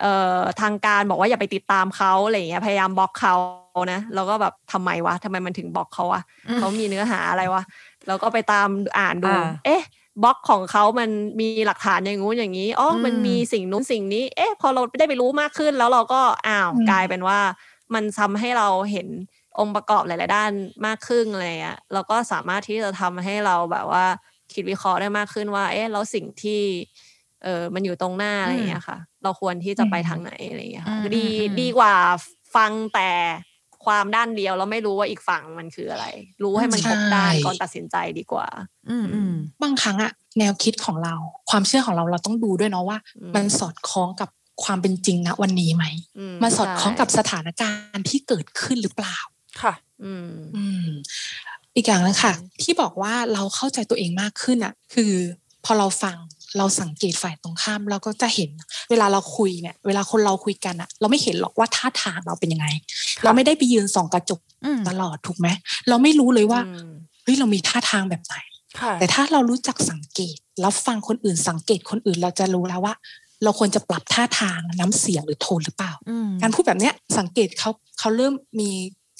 เอ่อทางการบอกว่าอย่าไปติดตามเขาอะไรอย่างเงี้ยพยายามบล็อกเขานะแล้วก็แบบทำไมวะทำไมมันถึงบล็อกเขาวะ
อืม
เขามีเนื้อหาอะไรวะแล้วก็ไปตามอ่านดู
อ่า
เอ๊ะบล็อกของเขามันมีหลักฐานอย่างงู้นอย่างนี้อ๋ออ
ม
มันมีสิ่งนู้นสิ่งนี้ เอ๊ะ พอเราได้ไปรู้มากขึ้นแล้วเราก็อ้าว
อืม
กลายเป็นว่า มันทำให้เราเห็นองค์ประกอบหลาย ๆ ด้านมากขึ้นอะไรเงี้ยเราก็สามารถที่จะทำให้เราแบบว่า คิดวิเคราะห์ได้มากขึ้นว่า เอ๊ะแล้วสิ่งที่เออมันอยู่ตรงหน้าอะไรเงี้ยค่ะ เราควรที่จะไปทางไหนอะไรเงี้ยค่ะ
อืม
ดี
อืมอืม
ดีกว่าฟังแต่ความด้านเดียวแล้วไม่รู้ว่าอีกฝั่งมันคืออะไร รู้ให้มันครบด้านก่อนตัดสินใจดีกว่า
อืมอืม
บางครั้งอะแนวคิดของเรา ความเชื่อของเราเราต้องดูด้วยเนาะว่า
อืม
มันสอดคล้องกับความเป็นจริงณวันนี้ไหม
อื
มันสอดคล้องกับ
ใช่
สถานการณ์ที่เกิดขึ้นหรือเปล่า
ค่ะ
อืม
อืมอีกอย่างหนึงค่ะ
ใช่
ที่บอกว่าเราเข้าใจตัวเองมากขึ้นอะ คือพอเราฟังเราสังเกตฝ่ายตรงข้ามเราก็จะเห็น เวลาเราคุยเนี่ย เวลาคนเราคุยกันอะเราไม่เห็นหรอกว่าท่าทางเราเป็นยังไง เราไม่ได้ไปยืนส่องกระจก
อืม
ตลอดถูกไหมเราไม่รู้เลยว่า
อืม
เฮ้ยเรามีท่าทางแบบไหน
ค่ะ
แต่ถ้าเรารู้จักสังเกตแล้วฟังคนอื่นสังเกตคนอื่นเราจะรู้แล้วว่า เราควรจะปรับท่าทางน้ำเสียงหรือโทนหรือเปล่า
อืม
การพูดแบบเนี้ยสังเกตเขาเขาเริ่มมี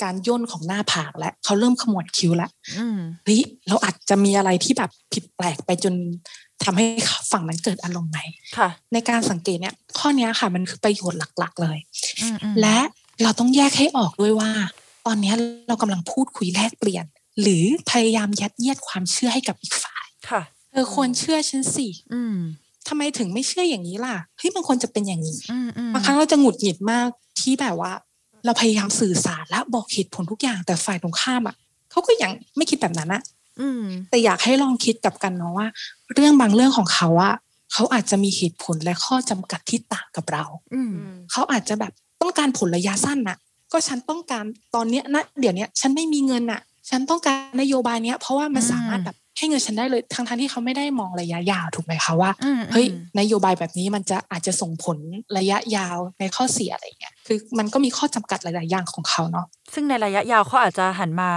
การย่นของหน้าผากแล้วเขาเริ่มขมวดคิ้วแล้ว
อืม
เฮ้ยเราอาจจะมีอะไรที่แบบผิดแปลกไปจนทำให้ฝั่งนั้นเกิดอารมณ์ไหม
ค่ะ
ในการสังเกตเนี่ย ข้อเนี้ยค่ะ มันคือประโยชน์หลัก ๆ เลย
อืมอืม
และเราต้องแยกให้ออกด้วยว่า ตอนเนี้ยเรากำลังพูดคุยแลกเปลี่ยน หรือพยายามยัดเยียดความเชื่อให้กับอีกฝ่าย
ค่ะ
เธอควรเชื่อฉันสิ
อืม
ทำไมถึงไม่เชื่ออย่างนี้ล่ะเฮ้ยมันควรจะเป็นอย่างนี้
อืมอืม
บางครั้งเราจะหงุดหงิดมากที่แบบว่า เราพยายามสื่อสารและบอกเหตุผลทุกอย่างแต่ฝ่ายตรงข้ามอะเขาก็ยังไม่คิดแบบนั้นอะ
อืม
แต่อยากให้ลองคิดกลับกันเนาะว่า เรื่องบางเรื่องของเขาอะเขาอาจจะมีเหตุผลและข้อจำกัดที่ต่างกับเรา
อืม
อืม
เขาอาจจะแบบต้องการผลระยะสั้นน่ะ ก็ฉันต้องการตอนเนี้ยนะเดี๋ยวเนี้ย ฉันไม่มีเงินน่ะ ฉันต้องการนโยบายเนี้ย เพราะว่ามัน
อืม
สามารถแบบให้เงินฉันได้เลยทั้งทที่เขาไม่ได้มองระยะยาวถูกไหมคะว่า
อืม
เฮ้ย
อืม
นโยบายแบบนี้มันจะอาจจะส่งผลระยะยาวในข้อเสียอะไรเงี้ยคือมันก็มีข้อจำกัดหลาย ๆ อย่างของเขาเนาะ
ซึ่งในระยะยาวเขาอาจจะหันมา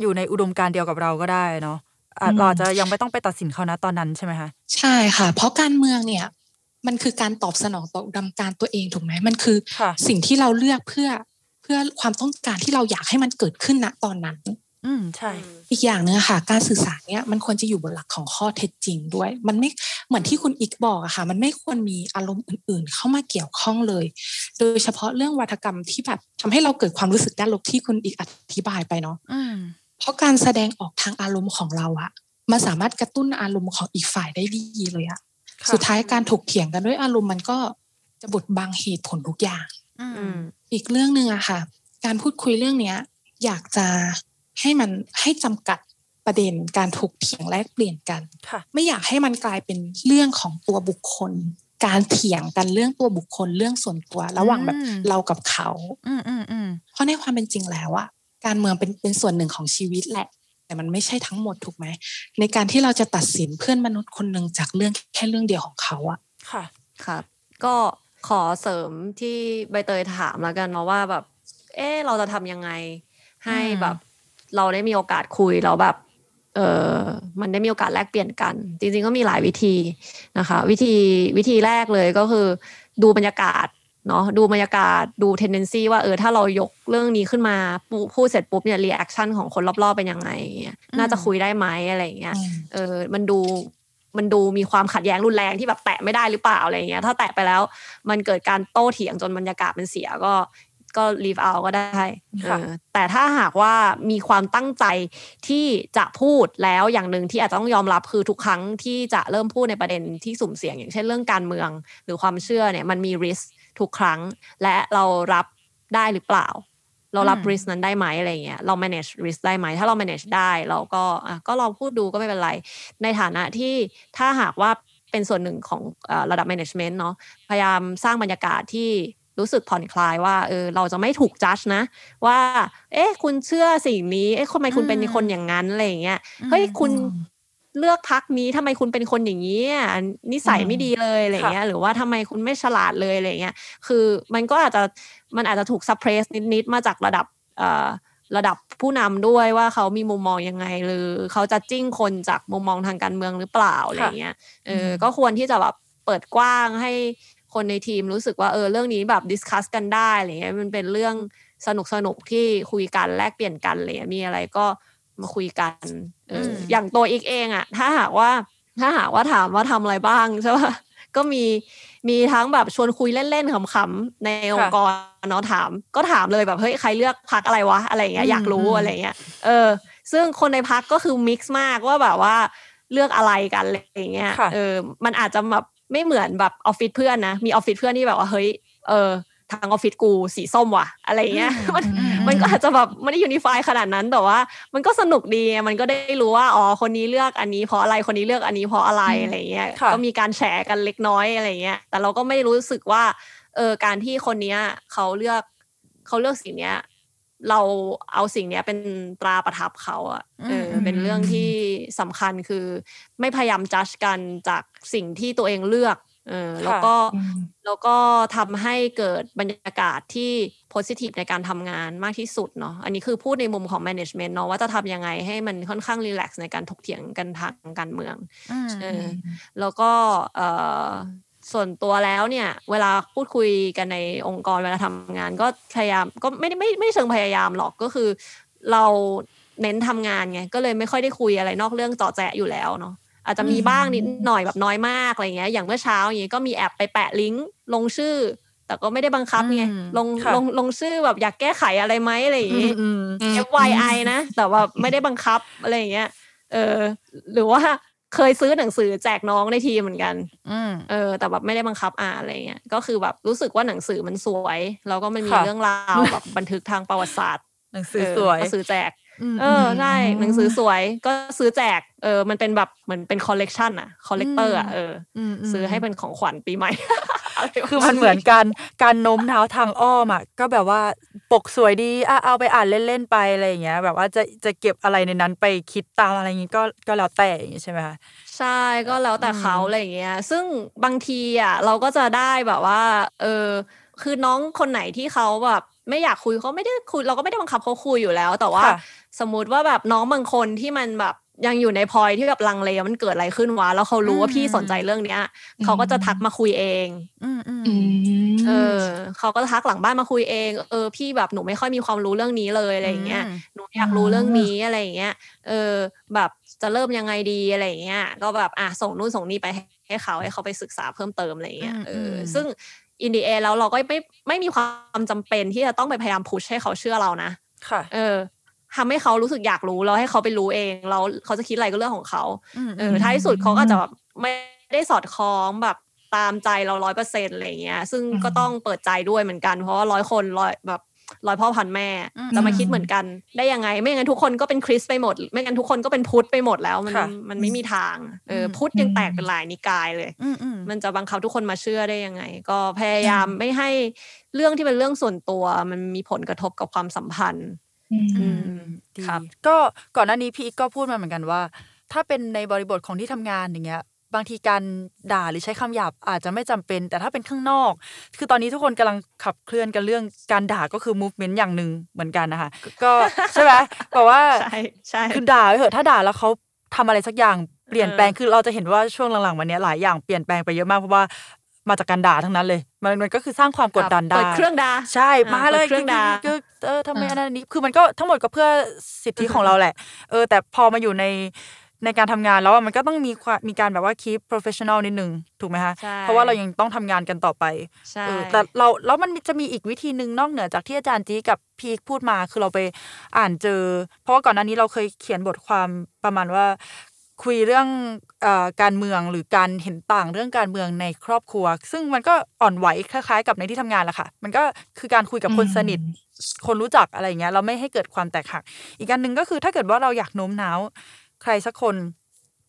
อยู่ในอุดมการณ์เดียวกับเราก็ได้เนาะอะ
อืม
เราอาจจะยังไม่ต้องไปตัดสินเขานะตอนนั้นใช่ไหมคะ
ใช่ค่ะ เพราะการเมืองเนี่ย มันคือการตอบสนองต่ออุดมการณ์ตัวเองถูกไหมมันคือ
ค่ะ
สิ่งที่เราเลือกเพื่อเพื่อความต้องการที่เราอยากให้มันเกิดขึ้นณตอนนั้น
อืมใช่
อีกอย่างหนึงอะค่ะ การสื่อสารเนี่ยมันควรจะอยู่บนหลักของข้อเท็จจริงด้วย มันไม่เหมือนที่คุณอีกบอกอะค่ะ มันไม่ควรมีอารมณ์อื่น ๆ เข้ามาเกี่ยวข้องเลย โดยเฉพาะเรื่องวัฒกรรมที่แบบทำให้เราเกิดความรู้สึกด้านลบที่คุณอีกอธิบายไปเนาะ
อืม
เพราะการแสดงออกทางอารมณ์ของเราอะมันสามารถกระตุ้นอารมณ์ของอีกฝ่ายได้ดีเลยอะ
ค่ะ
สุดท้ายการถกเถียงกันด้วยอารมณ์มันก็จะบดบังเหตุผลทุกอย่าง
อื
อื
ม
ม
อีกเรื่องหนึ่งอะค่ะ การพูดคุยเรื่องเนี้ย อยากจะ ให้มันให้จำกัดประเด็นการถกเถียงแลกเปลี่ยนกัน
ค่ะ
ไม่อยากให้มันกลายเป็นเรื่องของตัวบุคคล การเถียงกันเรื่องตัวบุคคลเรื่องส่วนตัว ระหว่างแบบ
อืม
เรากับเขา
อืมอืมอืม
เพราะในความเป็นจริงแล้วอะการเมืองเป็นเป็นส่วนหนึ่งของชีวิตแหละ แต่มันไม่ใช่ทั้งหมดถูกไหม ในการที่เราจะตัดสินเพื่อนมนุษย์คนหนึ่งจากเรื่องแค่เรื่องเดียวของเขาอะ
ค่ะ
ครับ ก็ขอเสริมที่ใบเตยถามแล้วกันเนาะว่าแบบ เออเราจะทำยังไงให้
อืม
แบบ เราได้มีโอกาสคุยแล้วแบบ เออมันได้มีโอกาสแลกเปลี่ยนกัน จริง ๆ ก็มีหลายวิธีนะคะ วิธีวิธีแรกเลยก็คือ ดูบรรยากาศเนาะดูบรรยากาศดู tendency ว่าเออถ้าเรายกเรื่องนี้ขึ้นมาปูพูดเสร็จปุ๊บเนี่ย reaction ของคนรอบๆเป็นยังไงเงี้ยน่าจะคุยได้ไหมอะไรอย่างเงี้ย
อืม
เออมันดูมันดูมีความขัดแย้งรุนแรงที่แบบแตะไม่ได้หรือเปล่าอะไรเงี้ยถ้าแตะไปแล้ว มันเกิดการโต้เถียงจนบรรยากาศมันเสียก็ ก็ leave out ก็ได้เอ
ค่ะ
อแต่ถ้าหากว่ามีความตั้งใจที่จะพูดแล้วอย่างหนึ่งที่อาจจะต้องยอมรับคือทุกครั้งที่จะเริ่มพูดในประเด็นที่สุ่มเสี่ยง อย่างเช่นเรื่องการเมือง หรือความเชื่อเนี่ยมันมี risk ทุกครั้ง และเรารับได้หรือเปล่า เรารับ
อืม
risk นั้นได้ไหมอะไรเงี้ยเรา manage risk ได้ไหมถ้าเรา manage ได้เราก็อะก็ลองพูดดูก็ไม่เป็นไร ในฐานะที่ถ้าหากว่าเป็นส่วนหนึ่งของเอ่อระดับ management เนาะพยายามสร้างบรรยากาศที่ รู้สึกผ่อนคลายว่าเออเราจะไม่ถูกจัดนะ ว่า เอ๊ะ คุณเชื่อสิ่งนี้ เอ๊ะทำไมคุณเป็น
อืม
คนอย่างนั้นอะไรอย่างเงี้ยเฮ้ยคุณเลือกพักนี้ทำไมคุณเป็นคนอย่างนี้อะนิสัยไม่ดีเลยอะไรเงี้ย หรือว่าทำไมคุณไม่ฉลาดเลยอะไรเงี้ยคือมันก็อาจจะมันอาจจะถูกซัพเพรสนิดๆมาจากระดับเอ่อระดับผู้นำด้วยว่าเขามีมุมมองยังไงหรือเขาจะจิ้งคนจากมุมมองทางการเมืองหรือเปล่าอะไรเงี้ยเออก็ควรที่จะแบบเปิดกว้างให้ คนในทีมรู้สึกว่าเออเรื่องนี้แบบดิสคัสกันได้อะไรเงี้ยมันเป็นเรื่องสนุกสนุกที่คุยกันแลกเปลี่ยนกันอะไรเลยมีอะไรก็มาคุยกันเอออย่างตัวอีกเองอะถ้าหากว่าถ้าหากว่าถามว่าทำอะไรบ้างใช่ปะก็มีมีทั้งแบบชวนคุยเล่นๆขำๆในองค์กรเนาะถาม ก็ถามเลยแบบเฮ้ยใครเลือกพักอะไรวะอะไรเงี้ยอยากรู้อะไรเงี้ยเออ ซึ่งคนในพักก็คือ mix มากว่าแบบว่าเลือกอะไรกันอะไรเงี้ยเออ มันอาจจะแบบ ไม่เหมือนแบบออฟฟิศเพื่อนนะมีออฟฟิศเพื่อนที่แบบว่าเฮ้ยเออทางออฟฟิศกูสีส้มว่ะ อะไรเงี้ยมันมันก็อาจจะแบบไม่ได้ unify ขนาดนั้นแต่ว่า มันก็สนุกดีมันก็ได้รู้ว่าอ๋อคนนี้เลือกอันนี้เพราะอะไรคนนี้เลือกอันนี้เพราะอะไรอะไรเงี้ยก็มีการแชร์กันเล็กน้อยอะไรเงี้ยแต่เราก็ไม่รู้สึกว่าเออการที่คนเนี้ยเขาเลือกเขาเลือกสิ่งเนี้ย เราเอาสิ่งเนี้ยเป็นตราประทับเขาอะเออเป็นเรื่องที่สำคัญคือ ไม่พยายามจัดกันจากสิ่งที่ตัวเองเลือกเออแล้วก็แล้วก็ทำให้เกิดบรรยากาศที่ positive ในการทำงานมากที่สุดเนาะอันนี้คือพูดในมุมของ management เนาะว่าจะทำยังไงให้มันค่อนข้าง relax ในการถกเถียงกันทางการเมืองเออแล้วก็เออ ส่วนตัวแล้วเนี่ย เวลาพูดคุยกันในองค์กรเวลาทำงาน ก็พยายามก็ไม่ได้ไม่ไม่เชิงพยายามหรอกก็คือ เราเน้นทำงานไงก็เลยไม่ค่อยได้คุยอะไรนอกเรื่องเจาะแจะอยู่แล้วเนาะอาจจะมีบ้างนิดหน่อยแบบน้อยมากอะไรเงี้ย อย่างเมื่อเช้าอย่างเงี้ยก็มีแอปไปแปะลิงก์ลงชื่อ แต่ก็ไม่ได้บังคับไงลงลงลงชื่อแบบอยากแก้ไขอะไรไหมอะไรอย่างงี้ FYI นะ แต่ว่าไม่ได้บังคับอะไรอย่างเงี้ยเออหรือว่า เคยซื้อหนังสือแจกน้องในทีมเหมือนกันเออ แต่แบบไม่ได้บังคับอ่านอะไรเงี้ย ก็คือแบบรู้สึกว่าหนังสือมันสวย แล้วก็มันมีเรื่องราวแบบบันทึกทางประวัติศาสตร์
หนังสือสวย
ก็ซื้อแจก เออใช่หนังสือสวยก็ซื้อแจก เออ มันเป็นแบบเหมือนเป็นคอลเลกชันอะ collector อะเออซื้อให้เป็นของขวัญปีใหม่
คือมันเหมือนการการโน้มน้าวทางอ้อมอะก็แบบว่าปกสวยดีอะเอาไปอ่านเล่นๆไปอะไรอย่างเงี้ย แบบว่าจะจะเก็บอะไรในนั้นไปคิดตามอะไรอย่างงี้ก็ก็แล้วแต่อย่างงี้ใช่ไหมคะ
ใช่ก็แล้วแต่เขาอะไรอย่างเงี้ย ซึ่งบางทีอะเราก็จะได้แบบว่า เออคือน้องคนไหนที่เขาแบบ ไม่อยากคุยเขาไม่ได้คุยเราก็ไม่ได้บังคับเขาคุยอยู่แล้ว แต่ว่าสมมุติว่าแบบน้องบางคนที่มันแบบยังอยู่ในพอยที่แบบลังเลมันเกิดอะไรขึ้นวะแล้วเขารู้ว่าพี่สนใจเรื่องเนี้ยเขาก็จะทักมาคุยเองเออเขาก็ทักหลังบ้านมาคุยเอง เออ พี่แบบหนูไม่ค่อยมีความรู้เรื่องนี้เลยอะไรเงี้ยหนูอยากรู้เรื่องนี้อะไรเงี้ยเออ แบบจะเริ่มยังไงดีอะไรเงี้ย ก็แบบอะส่งนู่นส่งนี่ไปให้เขาให้เขาไปศึกษาเพิ่มเติมอะไรเงี้ยเออซึ่ง อินดีเอแล้วเราก็ไม่ไม่มีความจำเป็นที่จะต้องไปพยายามพุชให้เขาเชื่อเรานะ
ค่ะ
เออทำให้เขารู้สึกอยากรู้แล้วให้เขาไปรู้เองเราเขาจะคิดอะไรก็เรื่องของเขาเออท้ายสุดเขาก็จะแบบไม่ได้สอดคล้องแบบตามใจเราร้อยเปอร์เซ็นต์อะไรเงี้ย ซึ่งก็ต้องเปิดใจด้วยเหมือนกัน เพราะว่าร้อยคนร้อยแบบ ร้อยพ่อพันแม่จะมาคิดเหมือนกันได้ยังไง ไม่งั้นทุกคนก็เป็นคริสไปหมด ไม่งั้นทุกคนก็เป็นพุทธไปหมดแล้ว มันมันไม่มีทางเออพุทธยังแตกเป็นหลายนิกายเลยมันจะบังคับทุกคนมาเชื่อได้ยังไง ก็พยายามไม่ให้เรื่องที่เป็นเรื่องส่วนตัว มันมีผลกระทบกับความสัมพันธ์
ครับ ก็ก่อนหน้านี้พี่ก็พูดมาเหมือนกันว่า ถ้าเป็นในบริบทของที่ทำงานอย่างเงี้ย บางทีการด่าหรือใช้คำหยาบอาจจะไม่จำเป็น แต่ถ้าเป็นข้างนอก คือตอนนี้ทุกคนกำลังขับเคลื่อนกันเรื่องการด่าก็คือ movement อย่างหนึ่งเหมือนกันนะคะก็ใช่ไหมบอกว่า
ใช่ใช่
คือด่าเหอะถ้าด่าแล้วเขาทำอะไรสักอย่างเปลี่ยนแปลงคือเราจะเห็นว่าช่วงหลังๆวันนี้หลายอย่างเปลี่ยนแปลงไปเยอะมากเพราะว่ามาจากการด่าทั้งนั้นเลย มันมันก็คือสร้างความกดดันได้
เครื่องด่า
ใช่มาเลย
เครื่องด่า
เออทำไมอันนั้นนี้คือมันก็ทั้งหมดก็เพื่อสิทธิของเราแหละ เออ แต่พอมาอยู่ใน ในการทำงานแล้วมันก็ต้องมีมีการแบบว่า keep professional นิดนึงถูกไหมคะเพราะว่าเรายังต้องทำงานกันต่อไปแต่เราแล้วมันจะมีอีกวิธีหนึ่งนอกเหนือจากที่อาจารย์จีกับพีคพูดมาคือเราไปอ่านเจอ เพราะว่าก่อนหน้านี้เราเคยเขียนบทความประมาณว่าคุยเรื่องอการเมืองหรือการเห็นต่างเรื่องการเมืองในครอบครัว ซึ่งมันก็อ่อนไหวคล้ายๆ กับในที่ทำงานแหละค่ะ มันก็คือการคุยกับคนสนิทคนรู้จักอะไรเงี้ยเราไม่ให้เกิดความแตกหัก อีกการหนึ่งก็คือถ้าเกิดว่าเราอยากโน้มน้าว ใครสักคน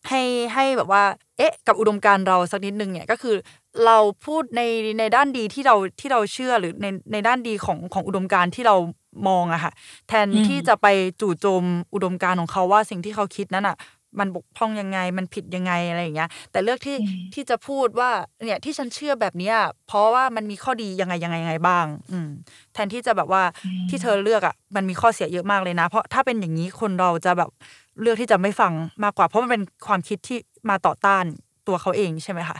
ให้ให้แบบว่า เอ๊ะ กับอุดมการเราสักนิดนึงเนี่ยก็คือเราพูดในในด้านดีที่เราที่เราเชื่อหรือในในด้านดีของของอุดมการที่เรามองอะค่ะ แทนที่จะไปจู่โจมอุดมการของเขาว่าสิ่งที่เขาคิดนั้นอะมันบกพร่องยังไงมันผิดยังไงอะไรอย่างเงี้ย แต่เลือกที่
อืม
ที่จะพูดว่าเนี่ยที่ฉันเชื่อแบบเนี้ยเพราะว่ามันมีข้อดียังไงยังไงยังไงบ้าง อืม แทนที่จะแบบว่าที่เธอเลือกอะมันมีข้อเสียเยอะมากเลยนะ เพราะถ้าเป็นอย่างนี้คนเราจะแบบ เลือกที่จะไม่ฟังมากกว่า เพราะมันเป็นความคิดที่มาต่อต้านตัวเขาเองใช่ไหมคะ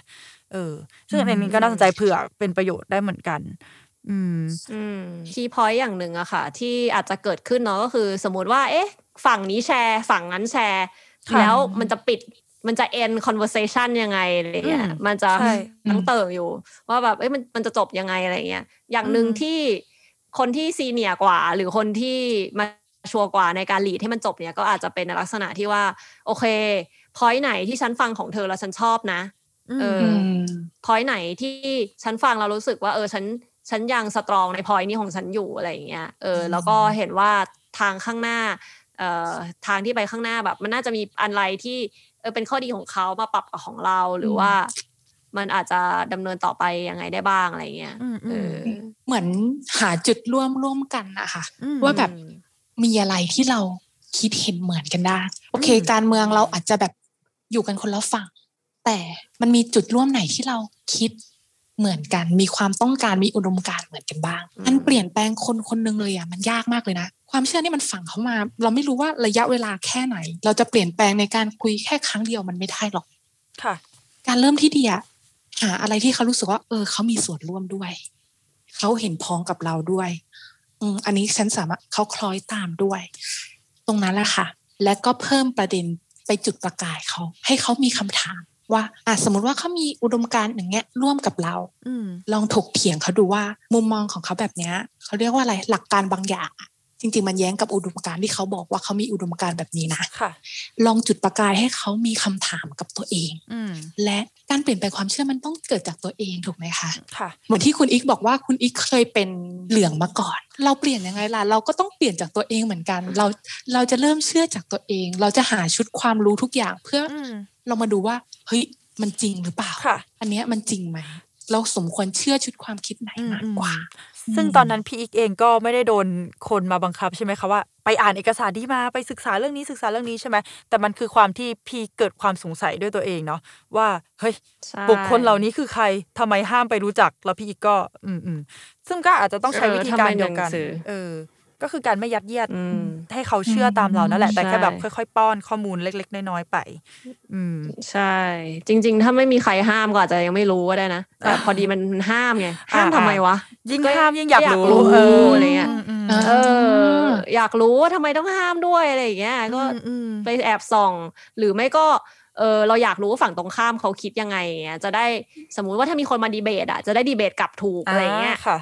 เออ ซึ่งอันนี้ก็น่าสนใจเผื่อเป็นประโยชน์ได้เหมือนกัน อืม
อืมคีย์พอยต์อย่างหนึ่งอะค่ะ ที่อาจจะเกิดขึ้นเนาะก็คือ สมมติว่า เอ๊ะ ฝั่งนี้แชร์ ฝั่งนั้นแชร์
ค่ะ
แล้วมันจะปิดมันจะ end conversation ยังไงอะไรเงี้ย
อืม
มันจะ
ใช่
ตั้งเติ่งอยู่ ว่าแบบเอ้ยมันมันจะจบยังไงอะไรเงี้ย อย่างหนึ่ง
อืม
ที่คนที่ซีเนียกว่า หรือคนที่มา ชัวร์กว่าในการลีดให้มันจบเนี่ยก็อาจจะเป็นในลักษณะที่ว่า โอเคพอยไหนที่ฉันฟังของเธอแล้วฉันชอบนะเออ
อืม
พอยไหนที่ฉันฟังเรารู้สึกว่า เออฉันฉันยังสตรองในพอยนี้ของฉันอยู่อะไรอย่างเงี้ยเออแล้วก็เห็นว่าทางข้างหน้าเอ่อทางที่ไปข้างหน้าแบบ มันน่าจะมีอะไรที่เออเป็นข้อดีของเขามาปรับกับของเราหรือว่ามันอาจจะดำเนินต่อไปยังไงได้บ้างอะไรเงี้ย
อืมอื
เอ
ม
อ
เหมือนหาจุดร่วมร่วมกันนะคะ
อืม
ว่าแบบ มีอะไรที่เราคิดเห็นเหมือนกันได้โอเค
อืม
การเมืองเราอาจจะแบบอยู่กันคนละฝั่ง แต่มันมีจุดร่วมไหนที่เราคิดเหมือนกัน มีความต้องการมีอุดมการณ์เหมือนกันบ้าง
อืม
มันเปลี่ยนแปลงคนคนหนึงเลยอะมันยากมากเลยนะความเชื่อนี่มันฝังเข้ามา เราไม่รู้ว่าระยะเวลาแค่ไหน เราจะเปลี่ยนแปลงในการคุยแค่ครั้งเดียวมันไม่ได้หรอก
ค่ะ
การเริ่มที่ดีอะหาอะไรที่เขารู้สึกว่า เออเขามีส่วนร่วมด้วย เขาเห็นพ้องกับเราด้วย อืมอันนี้ฉันสามารถเขาคล้อยตามด้วย ตรงนั้นแหละค่ะ และก็เพิ่มประเด็นไปจุดประกายเขา ให้เขามีคำถามว่าอะสมมติว่าเขามีอุดมการณ์อย่างเงี้ยร่วมกับเรา
อืม
ลองถกเถียงเขาดูว่า มุมมองของเขาแบบเนี้ยเขาเรียกว่าอะไรหลักการบางอย่างอะ จริง ๆ มันแย้งกับอุดมการณ์ที่เขาบอกว่าเขามีอุดมการณ์แบบนี้นะ
ค่ะ
ลองจุดประกายให้เขามีคำถามกับตัวเอง
อืม
และการเปลี่ยนแปลงความเชื่อมันต้องเกิดจากตัวเองถูกไหมคะ
ค่ะ
เหมือนที่คุณอีกบอกว่าคุณอีกเคยเป็นเหลืองมาก่อน เราเปลี่ยนยังไงล่ะเราก็ต้องเปลี่ยนจากตัวเองเหมือนกัน เราเราจะเริ่มเชื่อจากตัวเอง เราจะหาชุดความรู้ทุกอย่างเพื่ออ
อืม
เรามาดูว่าเฮ้ยมันจริงหรือเปล่า
ค่ะ
อันเนี้ยมันจริงไหม เราสมควรเชื่อชุดความคิดไหนมากกว่า
ซึ่งตอนนั้นพี่อีกเองก็ไม่ได้โดนคนมาบังคับใช่ไหมคะว่าไปอ่านเอกสารที่มาไปศึกษาเรื่องนี้ศึกษาเรื่องนี้ใช่ไหมแต่มันคือความที่พี่เกิดความสงสัยด้วยตัวเองเนาะว่าเฮ้ย
ใช่
บุคคลเหล่านี้คือใครทำไมห้ามไปรู้จักแล้วพี่อีกก็ อืมอืมซึ่งก็อาจจะต้องใช้
เออ
วิธีการ
ทำไม
เดียวกัน
หนังสือ
เออ ก็คือการไม่ยัดเยียด
อืม
ให้เขาเชื่อตามเรานั่นแหละแต่แค่แบบ
ใช่
ค่อยๆ ป้อนข้อมูลเล็ก ๆ น้อยๆไป อืม
ใช่ จริง ๆ ถ้าไม่มีใครห้ามก็อาจจะยังไม่รู้ก็ได้นะแต่พอดีมันห้ามไงห้าม
อ่า
ทำไมวะ
ยิ่ง
ก็
ห้ามยิ่งอยาก
อยาก
รู้
รู้
เออ
อะไรเงี้ย
มอืม
อ่า
เออ อยากรู้ว่าทำไมต้องห้ามด้วยอะไรอย่างเงี้ยก็
อืมอืม
ไปแอบส่อง หรือไม่ก็เออเราอยากรู้ว่าฝั่งตรงข้ามเขาคิดยังไงอย่างเงี้ยจะได้สมมุติว่าถ้ามีคนมาดีเบตอะจะได้ดีเบตกลับถูกอะไรอย่างเงี้ย
ค่ะ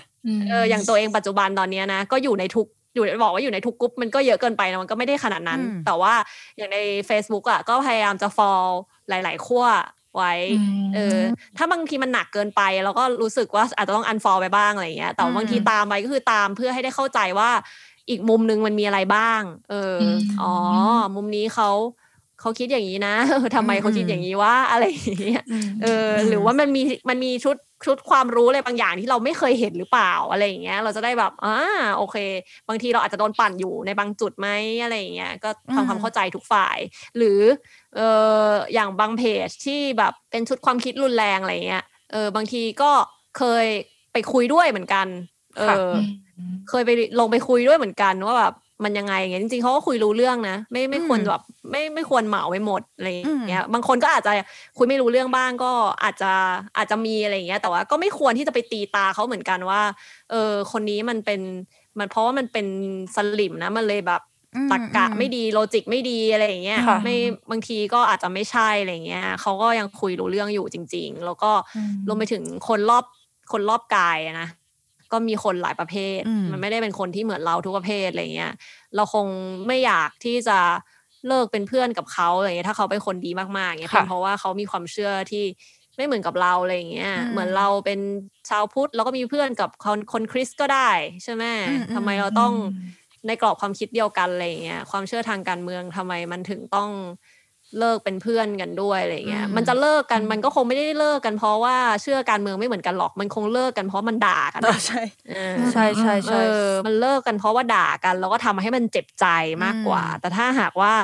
เอออย่างตัวเองปัจจุบันตอนเนี้ยนะก็อยู่ในทุก อยู่บอกว่าอยู่ในทุกกรุ๊ปมันก็เยอะเกินไปนะมันก็ไม่ได้ขนาดนั้น
อืม
แต่ว่าอย่างใน Facebook อะก็พยายามจะ fall หลาย ๆ ขั้วไว้ เออ ถ้าบางทีมันหนักเกินไปเราก็รู้สึกว่าอาจจะต้อง unfollow ไปบ้างอะไรอย่างเงี้ย แต่ว่าบางทีตามไปก็คือตามเพื่อให้ได้เข้าใจว่าอีกมุมนึงมันมีอะไรบ้าง เอออ
ม
อ๋อ มุมนี้เขา เขาคิดอย่างนี้นะทำไมเขาคิดอย่างนี้ว่าอะไรอย่างเงี้ยเอออ
ม
หรือว่ามันมีมันมีชุดชุดความรู้อะไรบางอย่างที่เราไม่เคยเห็นหรือเปล่าอะไรอย่างเงี้ย เราจะได้แบบอ่าโอเค บางทีเราอาจจะโดนปั่นอยู่ในบางจุดไหมอะไรอย่างเงี้ยก็ทำความเข้าใจทุกฝ่าย หรือเอออย่างบางเพจที่แบบเป็นชุดความคิดรุนแรงอะไรเงี้ยเออบางทีก็เคยไปคุยด้วยเหมือนกัน เอ
ค่ะ
อเคยไปลงไปคุยด้วยเหมือนกันว่าแบบ มันยังไงอย่างเงี้ยจริงๆเขาก็คุยรู้เรื่องนะ ไม่ไม่ควร
อืม
แบบไม่ไม่ควรเหมาไปหมดอะไรอย่างเงี้ยบางคนก็อาจจะคุยไม่รู้เรื่องบ้างก็อาจจะอาจจะมีอะไรอย่างเงี้ยแต่ว่าก็ไม่ควรที่จะไปตีตาเขาเหมือนกันว่าเออคนนี้มันเป็นมันเพราะว่ามันเป็นสลิมนะมันเลยแบบ
อืม
ตรรกะ
อืม
ไม่ดีโลจิกไม่ดีอะไรอย่างเงี้ย
ค่ะ
ไม่บางทีก็อาจจะไม่ใช่อะไรอย่างเงี้ยเขาก็ยังคุยรู้เรื่องอยู่จริง ๆ แล้วก็
อืม
รวมไปถึงคนรอบคนรอบกายอะนะ ก็มีคนหลายประเภท
อืม
มันไม่ได้เป็นคนที่เหมือนเราทุกประเภทอะไรเงี้ย เราคงไม่อยากที่จะเลิกเป็นเพื่อนกับเขาอะไรเงี้ยถ้าเขาเป็นคนดีมากๆเงี้ย
ค่ะ
เพียงเพราะว่าเขามีความเชื่อที่ไม่เหมือนกับเราอะไรเงี้ย
อืม
เหมือนเราเป็นชาวพุทธเราก็มีเพื่อนกับคนคนคริสต์ก็ได้ใช่ไหม
อืมอืม
ทำไมเราต้องในกรอบความคิดเดียวกันอะไรเงี้ยความเชื่อทางการเมืองทำไมมันถึงต้อง เลิกเป็นเพื่อนกันด้วยอะไรเงี้ย
อืม
มันจะเลิกกันมันก็คงไม่ได้เลิกกันเพราะว่าเชื่อการเมืองไม่เหมือนกันหรอกมันคงเลิกกันเพราะมันด่ากัน
อ่า
อะ
ใช่
เออ
ใช่ใช่
เอ
ใช่
อมันเลิกกันเพราะว่าด่ากัน แล้วก็ทำให้มันเจ็บใจมากกว่า
อืม
แต่ถ้าหากว่า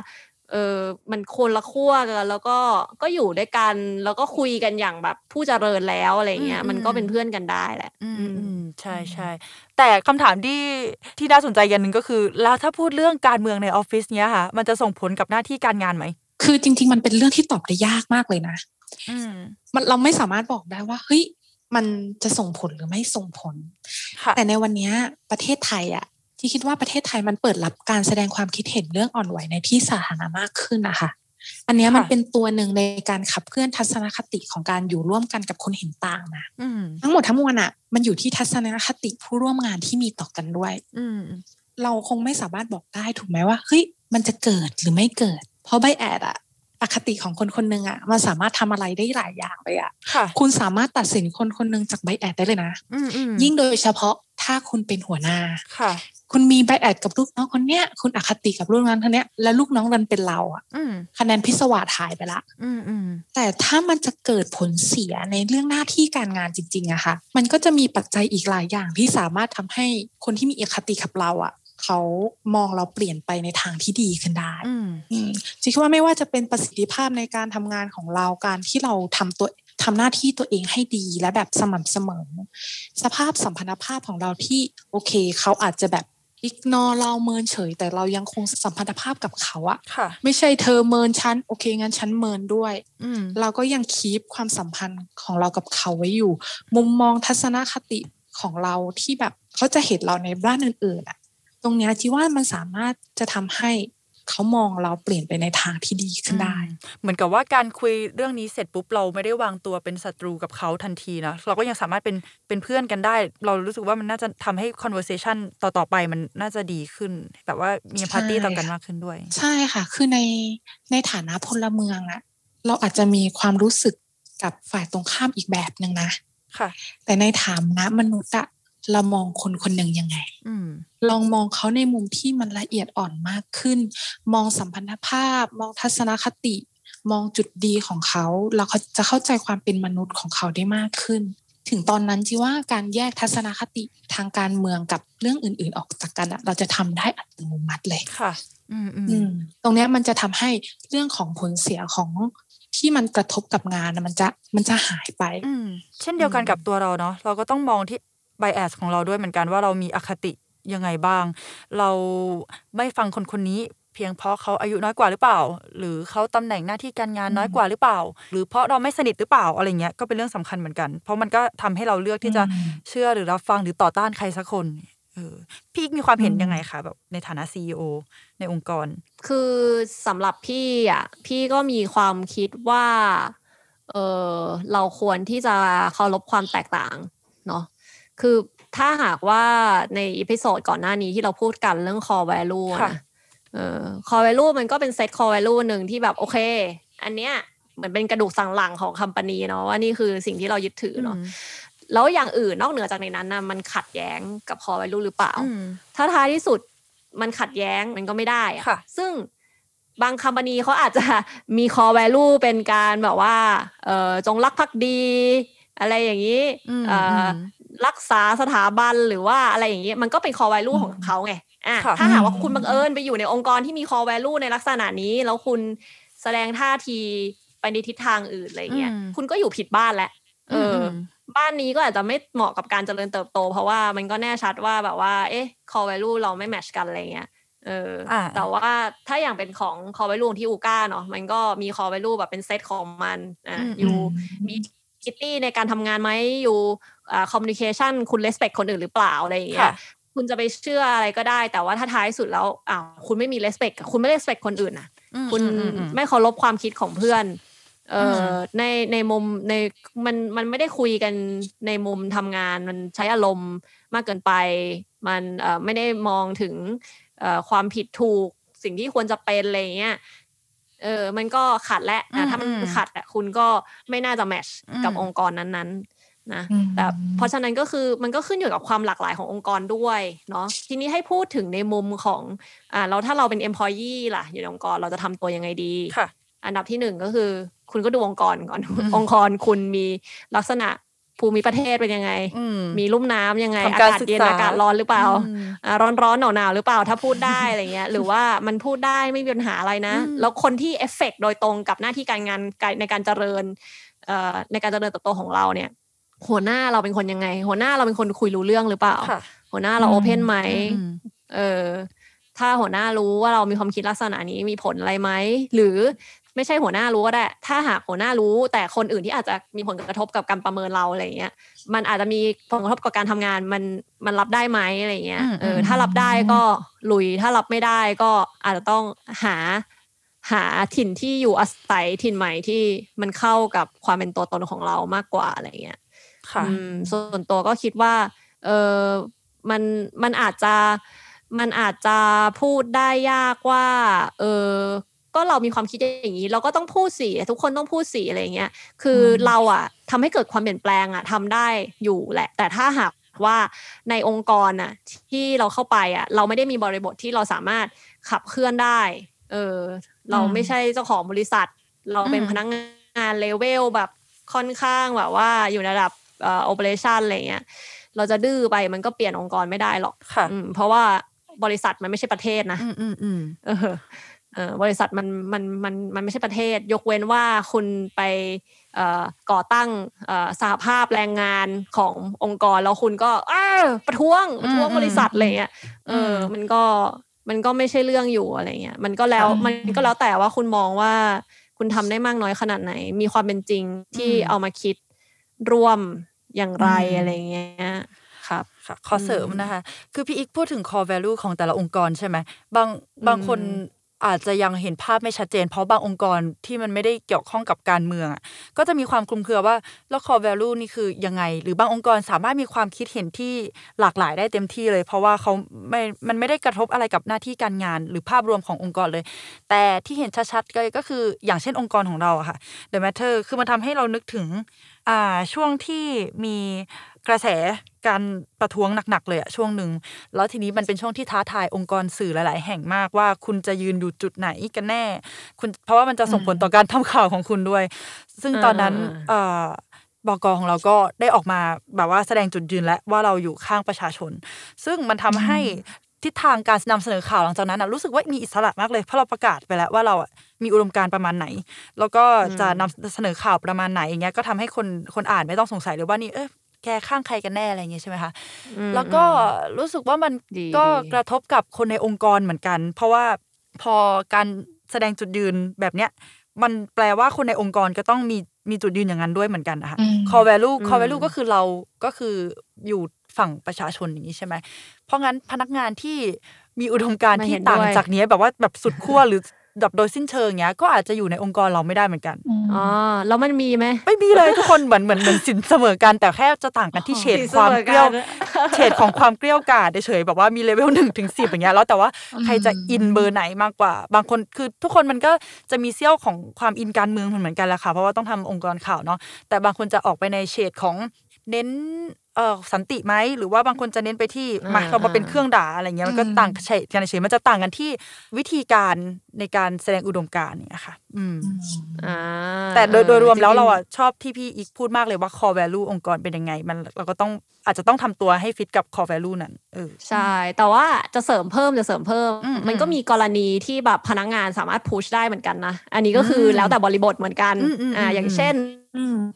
เออมันคนละขั้วกันแล้วก็ก็อยู่ด้วยกัน แล้วก็คุยกันอย่างแบบผู้เจริญแล้วอะไรเงี้ย
อืม
มันก็เป็นเพื่อนกันได้แหละ
อืม
อืม
อืมใช่ใช่แต่คำถามที่ที่น่าสนใจอย่างหนึ่งก็คือ แล้วถ้าพูดเรื่องการเมืองในออฟฟิศเนี้ยค่ะ มันจะส่งผลกับหน้าที่การงานไหม
คือจริง ๆ มันเป็นเรื่องที่ตอบได้ยากมากเลยนะ
อืม
มันเราไม่สามารถบอกได้ว่าเฮ้ยมันจะส่งผลหรือไม่ส่งผล
ค่ะ
แต่ในวันเนี้ยประเทศไทยอะที่คิดว่าประเทศไทยมันเปิดรับการแสดงความคิดเห็นเรื่องอ่อนไหวในที่สาธารณะมากขึ้นนะคะอันเนี้ยมัน
ค่ะ
เป็นตัวหนึ่งในการขับเคลื่อนทัศนคติของการอยู่ร่วมกันกับคนเห็นต่างนะ
อืม
ทั้งหมดทั้งมวลอะมันอยู่ที่ทัศนคติผู้ร่วมงานที่มีต่อกันด้วย
อืม
เราคงไม่สามารถบอกได้ถูกไหมว่าเฮ้ยมันจะเกิดหรือไม่เกิด เพราะใบแอดอะอคติของคนคนหนึ่งอะมันสามารถทำอะไรได้หลายอย่างเลยอะ
ค่ะ
คุณสามารถตัดสินคนคนหนึ่งจากใบแอดได้เลยนะ
อืมอืม
ยิ่งโดยเฉพาะถ้าคุณเป็นหัวหน้า
ค่ะ
คุณมีใบแอดกับลูกน้องคนเนี้ย คุณอคติกับลูกน้องคนเนี้ย แล้วลูกน้องดันเป็นเราอะ
อืม
คะแนนพิศวาสหายไปละ
อืมอืม
แต่ถ้ามันจะเกิดผลเสียในเรื่องหน้าที่การงานจริงๆอะค่ะ มันก็จะมีปัจจัยอีกหลายอย่างที่สามารถทำให้คนที่มีอคติกับเราอะ เขามองเราเปลี่ยนไปในทางที่ดีขึ้นได้
อืม
อืมจิคิดว่าไม่ว่าจะเป็นประสิทธิภาพในการทำงานของเราการที่เราทำตัวทำหน้าที่ตัวเองให้ดีและแบบสม่ำเสมอ สภาพสัมพันธภาพของเราที่โอเค เขาอาจจะแบบอิกนอเราเมินเฉย แต่เรายังคงสัมพันธภาพกับเขาอะ
ค่ะ
ไม่ใช่เธอเมินฉันโอเคงั้นฉันเมินด้วย
อืม
เราก็ยังคีปความสัมพันธ์ของเรากับเขาไว้อยู่ มุมมองทัศนคติของเราที่แบบเขาจะเห็นเราในบ้านอื่นๆอะ ตรงเนี้ยจีว่ามันสามารถจะทำให้เขามองเราเปลี่ยนไปในทางที่ดีขึ้นได้
เหมือนกับว่าการคุยเรื่องนี้เสร็จปุ๊บเราไม่ได้วางตัวเป็นศัตรูกับเขาทันทีนะเราก็ยังสามารถเป็นเป็นเพื่อนกันได้ เรารู้สึกว่ามันน่าจะทำให้ conversation ต่อๆไปมันน่าจะดีขึ้น แบบว่ามี empathy
ใช่
ต่อกันมากขึ้นด้วย
ใช่ค่ะ คือในในฐานะพลเมืองอะเราอาจจะมีความรู้สึกกับฝ่ายตรงข้ามอีกแบบหนึ่งนะ
ค่ะ
แต่ในฐานะมนุษย์อะ เรามองคนคนหนึ่งยังไง
อืม
ลองมองเขาในมุมที่มันละเอียดอ่อนมากขึ้น มองสัมพันธภาพ มองทัศนคติ มองจุดดีของเขาเราก็จะเข้าใจความเป็นมนุษย์ของเขาได้มากขึ้น ถึงตอนนั้นจีว่าการแยกทัศนคติทางการเมืองกับเรื่องอื่น ๆ ออกจากกันอะเราจะทำได้อัตโนมัติเลย
ค่ะ อืมอืม
อืมตรงเนี้ยมันจะทำให้เรื่องของผลเสียของที่มันกระทบกับงานน่ะมันจะมันจะหายไป
อืมเช่นเดียวกันกับตัวเราเนาะเราก็ต้องมองที่ bias ของเราด้วยเหมือนกันว่าเรามีอคติยังไงบ้าง เราไม่ฟังคนคนนี้เพียงเพราะเขาอายุน้อยกว่าหรือเปล่า หรือเขาตำแหน่งหน้าที่การงานน้อยกว่าหรือเปล่า หรือเพราะเราไม่สนิทหรือเปล่าอะไรเงี้ยก็เป็นเรื่องสำคัญเหมือนกัน เพราะมันก็ทำให้เราเลือกที่จะ
อืม
เชื่อหรือรับฟังหรือต่อต้านใครสักคนเออพี่มีความเห็น
อืม
ยังไงคะแบบในฐานะซีอในองค์กร
คือสำหรับพี่อะพี่ก็มีความคิดว่าเออเราควรที่จะเคารพความแตกต่างเนาะ คือถ้าหากว่าใน episode ก่อนหน้านี้ที่เราพูดกันเรื่อง core value
ค่ะ
นะเออ core value มันก็เป็น set core value หนึ่งที่แบบโอเค อันเนี้ยเหมือนเป็นกระดูกสันหลังของ company เนาะว่านี่คือสิ่งที่เรายึดถือเนาะ
อืม
แล้วอย่างอื่นนอกเหนือจากในนั้นนะมันขัดแย้งกับ core value หรือเปล่า
อืม
ถ้าท้ายที่สุดมันขัดแย้งมันก็ไม่ได้อะ
ค่ะ
ซึ่งบาง company เขาอาจจะมี core value เป็นการแบบว่าเออจงรักภักดี อะไรอย่างนี้
อืม
เอ่ออ
ม
รักษาสถาบันหรือว่าอะไรอย่างนี้มันก็เป็น core value
อืม
ของเขาไงอะ
ค่ะ
ถ้าหากว่าคุณบังเอิญไปอยู่ในองค์กรที่มี core value ในลักษณะนี้ แล้วคุณแสดงท่าทีไปในทิศทางอื่นอะไรเงี้ย
อืม
คุณก็อยู่ผิดบ้านแล้วเอออ
ม
บ้านนี้ก็อาจจะไม่เหมาะกับการเจริญเติบโต เพราะว่ามันก็แน่ชัดว่าแบบว่า เอ๊ะ core value เราไม่แมทชกันอะไรเงี้ยเอออาแต่ว่าถ้าอย่างเป็นของ core value ที่อูก้าเนาะมันก็มี core value แบบเป็นเซตของมันอะ
อืม
อยู่มี คิตตี้ในการทำงานไหมอยู่อ่า communication คุณ respect คนอื่นหรือเปล่าอะไรอย่างเงี้
ค่ะ
ยคุณจะไปเชื่ออะไรก็ได้ แต่ว่าถ้าท้ายสุดแล้วอ้าวคุณไม่มี respect คุณไม่ respect คนอื่นอะ
อืม
คุณ
อืมอืม
ไม่เคารพความคิดของเพื่อนเออ
ม
อในในมุมในมันมันไม่ได้คุยกันในมุมทำงานมันใช้อารมณ์มากเกินไป มันเอ่อไม่ได้มองถึงเอ่อความผิดถูกสิ่งที่ควรจะเป็นอะไรอย่างเงี้ย เออมันก็ขัดและอะ
อืม
ถ้ามัน
อืม
ขัดอะคุณก็ไม่น่าจะแมช
อืม
กับองค์กรนั้นๆนะ
อืม
แต่เพราะฉะนั้นก็คือมันก็ขึ้นอยู่กับความหลากหลายขององค์กรด้วยเนาะทีนี้ให้พูดถึงในมุมของอ่าเราถ้าเราเป็น employee ล่ะ อยู่ในองค์กรเราจะทำตัวยังไงดี
ค่ะ
อันดับที่หนึ่งก็คือ คุณก็ดูองค์กรก่อน
อืม
องค์กรคุณมีลักษณะ ภูมิประเทศเป็นยังไง
อืม
มีลุ่มน้ำยังไง
ทำ
อา
การ
กาศ
ศึก
เย็น
ษา
อากาศร้อนหรือเปล่า
อืม
อ่าร้อนร้อนหนาวหนาวๆหรือเปล่า ถ้าพูดได้อะไรเงี้ย หรือว่ามันพูดได้ไม่มีปัญหาอะไรนะ
อืม
แล้วคนที่เอฟเฟกต์โดยตรงกับหน้าที่การงานการในการเจริญเอ่อในการเจริญเติบโตของเราเนี่ย หัวหน้าเราเป็นคนยังไง หัวหน้าเราเป็นคนคุยรู้เรื่องหรือเปล่า
ค่ะ
หัวหน้าเรา
อืม
โอเพนไหม
อืม
เออถ้าหัวหน้ารู้ว่าเรามีความคิดลักษณะนี้มีผลอะไรไหม หรือ ไม่ใช่หัวหน้ารู้ก็ได้ ถ้าหากหัวหน้ารู้ แต่คนอื่นที่อาจจะมีผลกระทบกับการประเมินเราอะไรเงี้ย มันอาจจะมีผลกระทบกับการทำงานมันมันรับได้ไหมอะไรเงี้ย
อืม
เออ
อืม
ถ้ารับได้ก็ลุยถ้ารับไม่ได้ก็อาจจะต้องหาหาถิ่นที่อยู่อาศัยถิ่นใหม่ที่มันเข้ากับความเป็นตัวตนของเรามากกว่าอะไรเงี้ย
ค่ะ
อืมส่วนตัวก็คิดว่า เออมันมันอาจจะมันอาจจะพูดได้ยากว่า เออ ก็เรามีความคิดอย่างนี้ เราก็ต้องพูดสิทุกคนต้องพูดสิอะไรเงี้ยคืออ
ม
เราอะทำให้เกิดความเปลี่ยนแปลงอะทำได้อยู่แหละ แต่ถ้าหากว่าในองค์กรน่ะที่เราเข้าไปอะเราไม่ได้มีบริบทที่เราสามารถขับเคลื่อนได้ เออ เราไม่ใช่เจ้าของบริษัท เราเป็น
อืม
พนักงานเลเวลแบบค่อนข้างแบบว่าอยู่ในระดับเอ่อ operation อะไรเงี้ยเราจะดื้อไปมันก็เปลี่ยนองค์กรไม่ได้หรอก
ค่ะ
อืมเพราะว่าบริษัทมันไม่ใช่ประเทศนะ
อืมอืมอืม
เออเออบริษัทมันมันมันมันไม่ใช่ประเทศ ยกเว้นว่าคุณไปเอ่อก่อตั้งเอ่อสหภาพแรงงานขององค์กรแล้วคุณก็อ้าประท้วงประท้วง
อืม
บริษัทอะไรเงี้ยเอออ
ม
มันก็มันก็ไม่ใช่เรื่องอยู่อะไรเงี้ยมันก็แล้ว
ค่ะ
มันก็แล้วแต่ว่าคุณมองว่าคุณทำได้มากน้อยขนาดไหน มีความเป็นจริงที่เอามาคิดร่วมอย่างไรอะไรเงี้ยครับ
ค่ะขอเสริมนะคะ คือพี่อีกพูดถึง core value ของแต่ละองค์กรใช่ไหมบางบางคน อาจจะยังเห็นภาพไม่ชัดเจน เพราะบางองค์กรที่มันไม่ได้เกี่ยวข้องกับการเมืองอะก็จะมีความคลุมเครือว่าแล้ว core value นี่คือยังไง หรือบางองค์กรสามารถมีความคิดเห็นที่หลากหลายได้เต็มที่เลย เพราะว่าเขาไม่มันไม่ได้กระทบอะไรกับหน้าที่การงาน หรือภาพรวมขององค์กรเลย แต่ที่เห็นชัดๆเลยก็คืออย่างเช่นองค์กรของเราอะค่ะ The Matter คือมันทำให้เรานึกถึงช่วงที่มีกระแส การประท้วงหนักๆเลยอะช่วงหนึ่งแล้วทีนี้มันเป็นช่วงที่ท้าทายองค์กรสื่อหลาย ๆ แห่งมากว่าคุณจะยืนอยู่จุดไหนกันแน่ คุณเพราะว่ามันจะส่งผลต่อการทำข่าวของคุณด้วย ซึ่งตอนนั้น
อ่า
เอ่อบกของเราก็ได้ออกมาแบบว่าแสดงจุดยืนและว่าเราอยู่ข้างประชาชน ซึ่งมันทำให้ทิศทางการนำเสนอข่าวหลังจากนั้นนะรู้สึกว่ามีอิสระมากเลยเพราะเราประกาศไปแล้วว่าเราอะมีอุดมการณ์ประมาณไหน แล้วก็จะนำเสนอข่าวประมาณไหนอย่างเงี้ยก็ทำให้คนคนอ่านไม่ต้องสงสัยเลยว่านี่เออ แกข้างใครกันแน่อะไรอย่างเงี้ยใช่ไหมคะ
อืม
แล้วก็รู้สึกว่ามัน
ดี
ก็
ดี
กระทบกับคนในองค์กรเหมือนกัน เพราะว่าพอการแสดงจุดยืนแบบเนี้ยมันแปลว่าคนในองค์กรก็ต้องมีมีจุดยืนอย่างนั้นด้วยเหมือนกันนะคะ
อืม
core value
อืม
core value ก็คือเราก็คืออยู่ฝั่งประชาชนอย่างนี้ใช่ไหม เพราะงั้นพนักงานที่มีอุดมการณ์
ไม่
ที่
เห็น
ต่าง
ด้วย
จากเนี้ยแบบว่าแบบสุดขั้วหรือ แบบโดยสิ้นเชิงเงี้ยก็อาจจะอยู่ในองค์กรเราไม่ได้เหมือนกัน
อ๋อแล้วมันมีไหม
ไม่มีเลยทุกคนเหมือนเหมือนเหมือนสินเสมอกันแต่แค่จะต่างกันที่เฉด
สิน
ค
เส
วาม
มอกัน
เกลี้ยวเฉดของความเกลี้ยวกล่อมเฉยๆแบบว่ามีเลเวลหนึ่งถึงสิบอย่างเงี้ยแล้วแต่ว่าใครจะอินเบอร์ไหนมากกว่า บางคนคือทุกคนมันก็จะมีเซี่ยวของความอินการเมืองเหมือนกันแหละค่ะเพราะว่าต้องทำองค์กรข่าวเนาะแต่บางคนจะออกไปในเฉดของ เน้นเอ่อสันติไหมหรือว่าบางคนจะเน้นไปที่
อ่า
มาเรามาเป็นเครื่องด่าอะไรเงี้ยมันก็
อืม
ต่างเฉดกันเฉยๆมันจะต่างกันที่วิธีการในการแสดงอุดมการณ์เนี่ยค่ะ อืม
อ่า
แต่โดยโดยรวมแล้ว
จงๆ
เราอะชอบที่พี่อีกพูดมากเลยว่า core value องค์กรเป็นยังไง มันเราก็ต้องอาจจะต้องทำตัวให้ฟิตกับ core value นั้นเออ
ใช่ แต่ว่าจะเสริมเพิ่มจะเสริมเพิ่ม
อืม
มันก็มีกรณีที่แบบพนักงานสามารถพุชได้เหมือนกันนะอันนี้ก็คืออ
ม
แล้วแต่บริบทเหมือนกัน
อืมอืม
อ่า
อืม
อย่างเช่น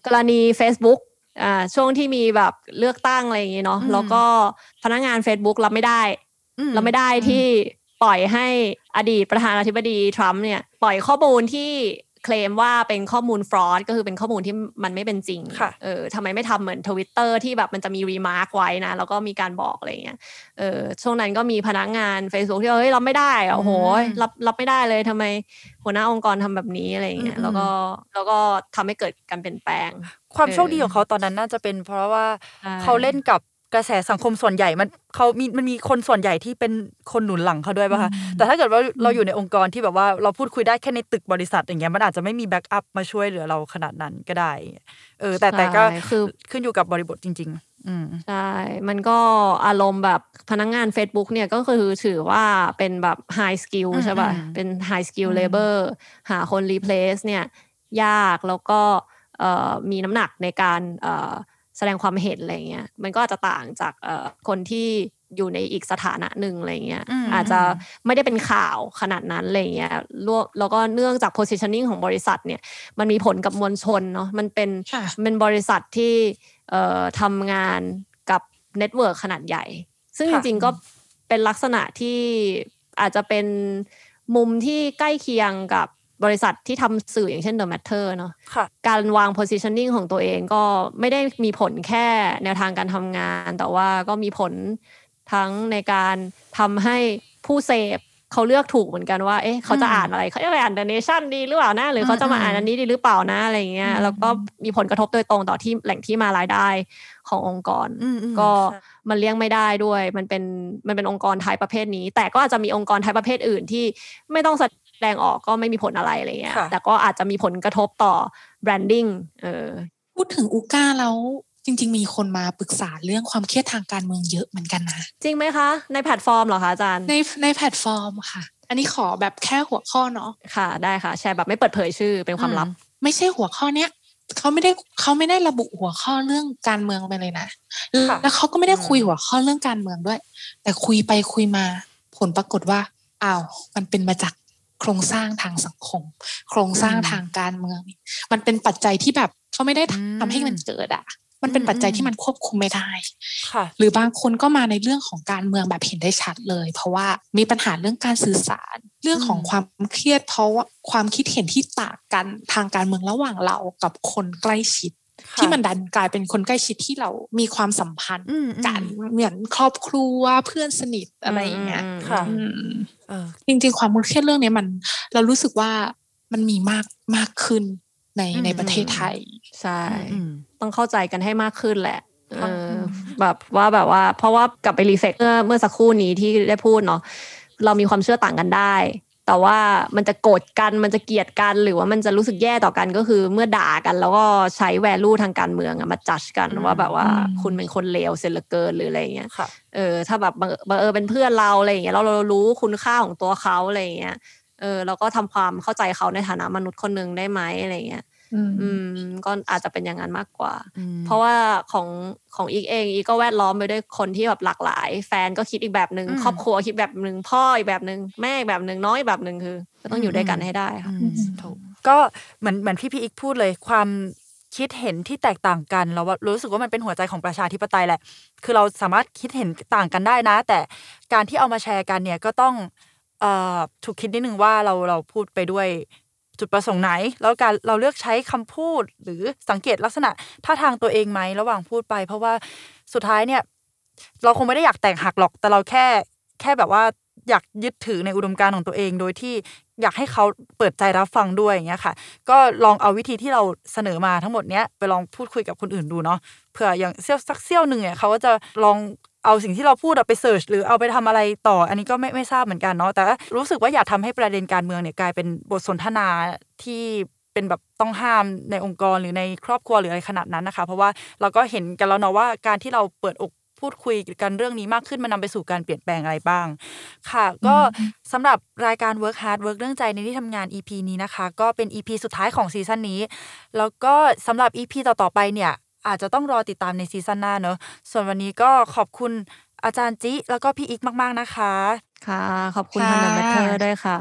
กรณี Facebook อ่าช่วงที่มีแบบเลือกตั้งอะไรอย่างงี้เนาะ
อืม
แล้วก็พนักงาน Facebook รับไม่ได้
อืม
เราไม่ได้ที่ปล่อยให้อดีตประธานาธิบดีทรัมป์เนี่ย ปล่อยข้อมูลที่ เคลมว่าเป็นข้อมูล fraud ก็คือเป็นข้อมูลที่มันไม่เป็นจริง
ค่ะ
เออทำไมไม่ทำเหมือนทวิตเตอร์ที่แบบมันจะมี remark ไว้นะ แล้วก็มีการบอกอะไรเงี้ย เออช่วงนั้นก็มีพนักงาน Facebook ที่ว่าเฮ้ยรับไม่ได้อะโอ้โหรับรับไม่ได้เลยทำไมหัวหน้าองค์กรทำแบบนี้อะไรเงี้ย
อืม
แล้วก็แล้วก็ทำให้เกิดการเปลี่ยนแปลง
ความ
เออ
โชคดีของเขาตอนนั้นน่าจะเป็นเพราะว่า
ใช่
เขาเล่นกับ กระแสสังคมส่วนใหญ่มันเขามีมันมีคนส่วนใหญ่ที่เป็นคนหนุนหลังเขาด้วยป่ะคะแต่ถ้าเกิดว่าเราอยู่ในองค์กรที่แบบว่าเราพูดคุยได้แค่ในตึกบริษัทอย่างเงี้ยมันอาจจะไม่มี backup มาช่วยเหลือเราขนาดนั้นก็ได้เออแต่แต่ก็
ใช่คือ
ขึ้นอยู่กับบริบทจริงๆอืม
ใช่ มันก็อารมณ์แบบพนักงาน Facebook เนี่ยก็คือถือว่าเป็นแบบ high skill
อืม
ใช่ป่ะ
อืม
เป็น high skill labor หาคน replace เนี่ยยากแล้วก็เอ่อมีน้ำหนักในการเอ่อแสแส ดงความเห็นอะไรเงี้ยมันก็อาจจะต่างจากเอ่อคนที่อยู่ในอีกสถานะหนึ่งอะไรเงี้ย
อืม
อาจจะไม่ได้เป็นข่าวขนาดนั้นอะไรเงี้ยรวมแล้วก็เนื่องจาก positioning ของบริษัทเนี่ยมันมีผลกับมวลชนเนาะมันเป็น
ค่ะ
เป็นบริษัทที่เอ่อทำงานกับ network ขนาดใหญ่ ซึ่งจริงๆค่ะก็เป็นลักษณะที่อาจจะเป็นมุมที่ใกล้เคียงกับ บริษัทที่ทำสื่ออย่างเช่น The Matter เนาะ
ค่ะ
การวาง positioning ของตัวเองก็ไม่ได้มีผลแค่แนวทางการทำงาน แต่ว่าก็มีผลทั้งในการทำให้ผู้เสพเขาเลือกถูกเหมือนกันว่า เอ๊ะ เขาจะ
อืม
อ่านอะไร เขาจะไปอ่าน The Nation ดีหรือเปล่านะ หรือเขาจะมาอ่านอันนี้ดีหรือเปล่านะ อะไรอย่างเงี้ย
อืม
แล้วก็มีผลกระทบโดยตรงต่อที่แหล่งที่มารายได้ขององค์กร
อืมอืม
ก็
ใช่
มันเลี่ยงไม่ได้ด้วย มันเป็น มันเป็นองค์กรไทยประเภทนี้ แต่ก็อาจจะมีองค์กรไทยประเภทอื่นที่ไม่ต้องแส ดงออกก็ไม่มีผลอะไรอะไรเงี้ย
ค่ะ
แต่ก็อาจจะมีผลกระทบต่อ branding เออ
พูดถึงอูก้าแล้วจริง ๆ มีคนมาปรึกษาเรื่องความเครียดทางการเมืองเยอะเหมือนกันนะ
จริงไหมคะ ในแพลตฟอร์มเหรอคะอาจารย์
ในในแพลตฟอร์มค่ะ อันนี้ขอแบบแค่หัวข้อเนาะ
ค่ะ ได้ค่ะ แชร์แบบไม่เปิดเผยชื่อเป็นความลับ
ไม่ใช่หัวข้อเนี้ยเขาไม่ได้เขาไม่ได้ระบุหัวข้อเรื่องการเมืองไปเลยนะ
ค่ะ
แล้วเขาก็ไม่ได้คุย
อืม
หัวข้อเรื่องการเมืองด้วย แต่คุยไปคุยมา ผลปรากฏว่าอ้าวมันเป็นมาจาก โครงสร้างทางสังคม โครงสร้างทางการเมือง มันเป็นปัจจัยที่แบบเขาไม่ได้ทำให้มันเกิดอะ มันเป็นปัจจัยที่มันควบคุมไม่ได้
ค่ะ
หรือบางคนก็มาในเรื่องของการเมืองแบบเห็นได้ชัดเลย เพราะว่ามีปัญหาเรื่องการสื่อสาร เรื่องของ
อืม
ความเครียด เพราะว่าความคิดเห็นที่ต่างกันทางการเมืองระหว่างเรากับคนใกล้ชิด
ค่ะ
ที่มันดันกลายเป็นคนใกล้ชิดที่เรามีความสัมพันธ์
อืมอืม
กันเหมือนครอบครัวเพื่อนสนิทอะไรอย่างเงี้ย
ม
ค่ะ
อืม
เออ
จริงๆความเครียดเรื่องเนี้ยมัน เรารู้สึกว่ามันมีมากมากขึ้นใน
อืม
ในประเทศไทย
ใช่
อืม
ต้องเข้าใจกันให้มากขึ้นแหละ
ค่ะ
เออแบบว่าแบบว่า เพราะว่ากลับไปรีเฟกเมื่อเมื่อสักครู่นี้ที่ได้พูดเนาะเรามีความเชื่อต่างกันได้ แต่ว่ามันจะโกรธกันมันจะเกลียดกัน หรือว่ามันจะรู้สึกแย่ต่อกันก็คือเมื่อด่ากัน แล้วก็ใช้แวลูทางการเมืองอะมาจัดกัน
อืม
ว่าแบบว่า
อืม
คุณเป็นคนเลวเสียเหลือเกินหรืออะไรอย่างเงี้ย
ค่ะ
เออถ้าแบบบังบังเออเป็นเพื่อนเราอะไรอย่างเงี้ยเราเรารู้คุณค่าของตัวเขาอะไรอย่างเงี้ยเออเราก็ทำความเข้าใจเขาในฐานะมนุษย์คนหนึ่งได้ไหมอะไรอย่างเงี้ย อืมก็อาจจะเป็นอย่างนั้นมากกว่า
อืม
เพราะว่าของของอีกเองอีกก็แวดล้อมไปด้วยคนที่แบบหลากหลาย แฟนก็คิดอีกแบบหนึ่ง
อืม
ครอบครัวคิดแบบหนึ่งพ่ออีกแบบหนึ่งแม่อีกแบบหนึ่งน้องอีกแบบหนึ่งคือ ก็ต้องอยู่ด้วยกันให้ได้ค่ะ
อืมถูกก็เหมือนเหมือนพี่พี่อีกพูดเลยความคิดเห็นที่แตกต่างกัน เราว่ารู้สึกว่ามันเป็นหัวใจของประชาธิปไตยแหละ คือเราสามารถคิดเห็นต่างกันได้นะ แต่การที่เอามาแชร์กันเนี่ยก็ต้องเอ่อถูกคิดนิดนึงว่าเราเราพูดไปด้วย จุดประสงค์ไหน แล้วการเราเลือกใช้คำพูดหรือสังเกตลักษณะท่าทางตัวเองไหมระหว่างพูดไป เพราะว่าสุดท้ายเนี่ย เราคงไม่ได้อยากแตกหักหรอก แต่เราแค่แค่แบบว่าอยากยึดถือในอุดมการณ์ของตัวเอง โดยที่อยากให้เขาเปิดใจรับฟังด้วยอย่างเงี้ยค่ะ ก็ลองเอาวิธีที่เราเสนอมาทั้งหมดเนี้ยไปลองพูดคุยกับคนอื่นดูเนาะเผื่ออย่างเซี่ยวสักเซี่ยวหนึ่งเนี่ยเขาก็จะลอง เอาสิ่งที่เราพูดอะไปเสิร์ชหรือเอาไปทำอะไรต่อ อันนี้ก็ไม่ไม่ทราบเหมือนกันเนาะแต่รู้สึกว่าอย่าทำให้ประเด็นการเมืองเนี่ยกลายเป็นบทสนทนาที่เป็นแบบต้องห้ามในองค์กรหรือในครอบครัวหรืออะไรขนาดนั้นนะคะ เพราะว่าเราก็เห็นกันแล้วเนาะว่าการที่เราเปิดอกพูดคุยกันเรื่องนี้มากขึ้นมันนำไปสู่การเปลี่ยนแปลงอะไรบ้าง ค่ะ ก็สำหรับรายการ Work Heart Work เรื่องใจในที่ทำงาน EP นี้นะคะ ก็เป็น EP สุดท้ายของซีซั่นนี้ แล้วก็สำหรับ EP ต่อๆไปเนี่ย อาจจะต้องรอติดตามในซีซั่นหน้าเนอะส่วนวันนี้ก็ขอบคุณอาจารย์จิแล้วก็พี่อิ๊กมาก ๆ นะคะ
ค่ะ ขอบคุณ
ค่ะ
ทาง The Matter ด้วยค่ะ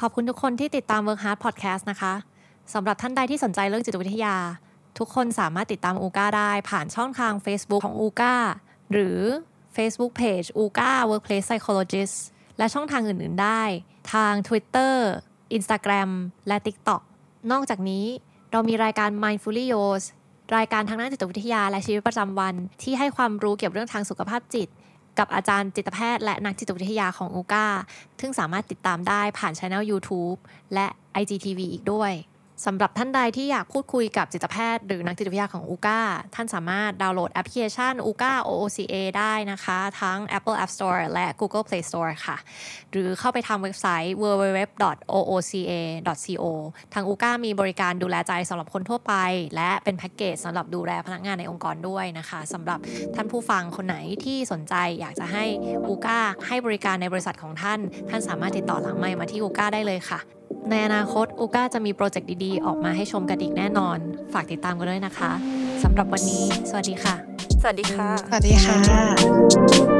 ขอบคุณทุกคนที่ติดตาม Work Heart Podcast นะคะสำหรับท่านใดที่สนใจเรื่องจิตวิทยา ทุกคนสามารถติดตามอูก้าได้ผ่านช่องทาง Facebook ของอูก้าหรือ Facebook Page อูก้า Workplace Psychologist และช่องทางอื่น ๆ ได้ ทาง Twitter Instagram และ TikTok นอกจากนี้เรามีรายการ Mindfully Yours รายการทางด้านจิตวิทยาและชีวิตประจำวัน ที่ให้ความรู้เกี่ยวกับเรื่องทางสุขภาพจิต กับอาจารย์จิตแพทย์และนักจิตวิทยาของอูก้าซึ่งสามารถติดตามได้ผ่านช่อง YouTube และ IGTV อีกด้วย สำหรับท่านใดที่อยากพูดคุยกับจิตแพทย์หรือนักจิตวิทยาของอูก้าท่านสามารถดาวน์โหลดแอปพลิเคชันอูก้า OOCA ได้นะคะ ทั้ง Apple App Store และ Google Play Store ค่ะ หรือเข้าไปทางเว็บไซต์ www.ooca.co ทางอูก้ามีบริการดูแลใจสำหรับคนทั่วไป และเป็นแพ็กเกจสำหรับดูแลพนักงานในองค์กรด้วยนะคะสำหรับท่านผู้ฟังคนไหนที่สนใจอยากจะให้อูก้าให้บริการในบริษัทของท่าน ท่านสามารถติดต่อหลังไมค์มาที่อูก้าได้เลยค่ะในอนาคตอูก้าจะมีโปรเจกต์ดีๆ ออกมาให้ชมกันอีกแน่นอน ฝากติดตามกันด้วยนะคะ
สำหรับวันนี้ สวัสดีค่ะ
สวัสดีค่ะ
สวัสดีค่ะ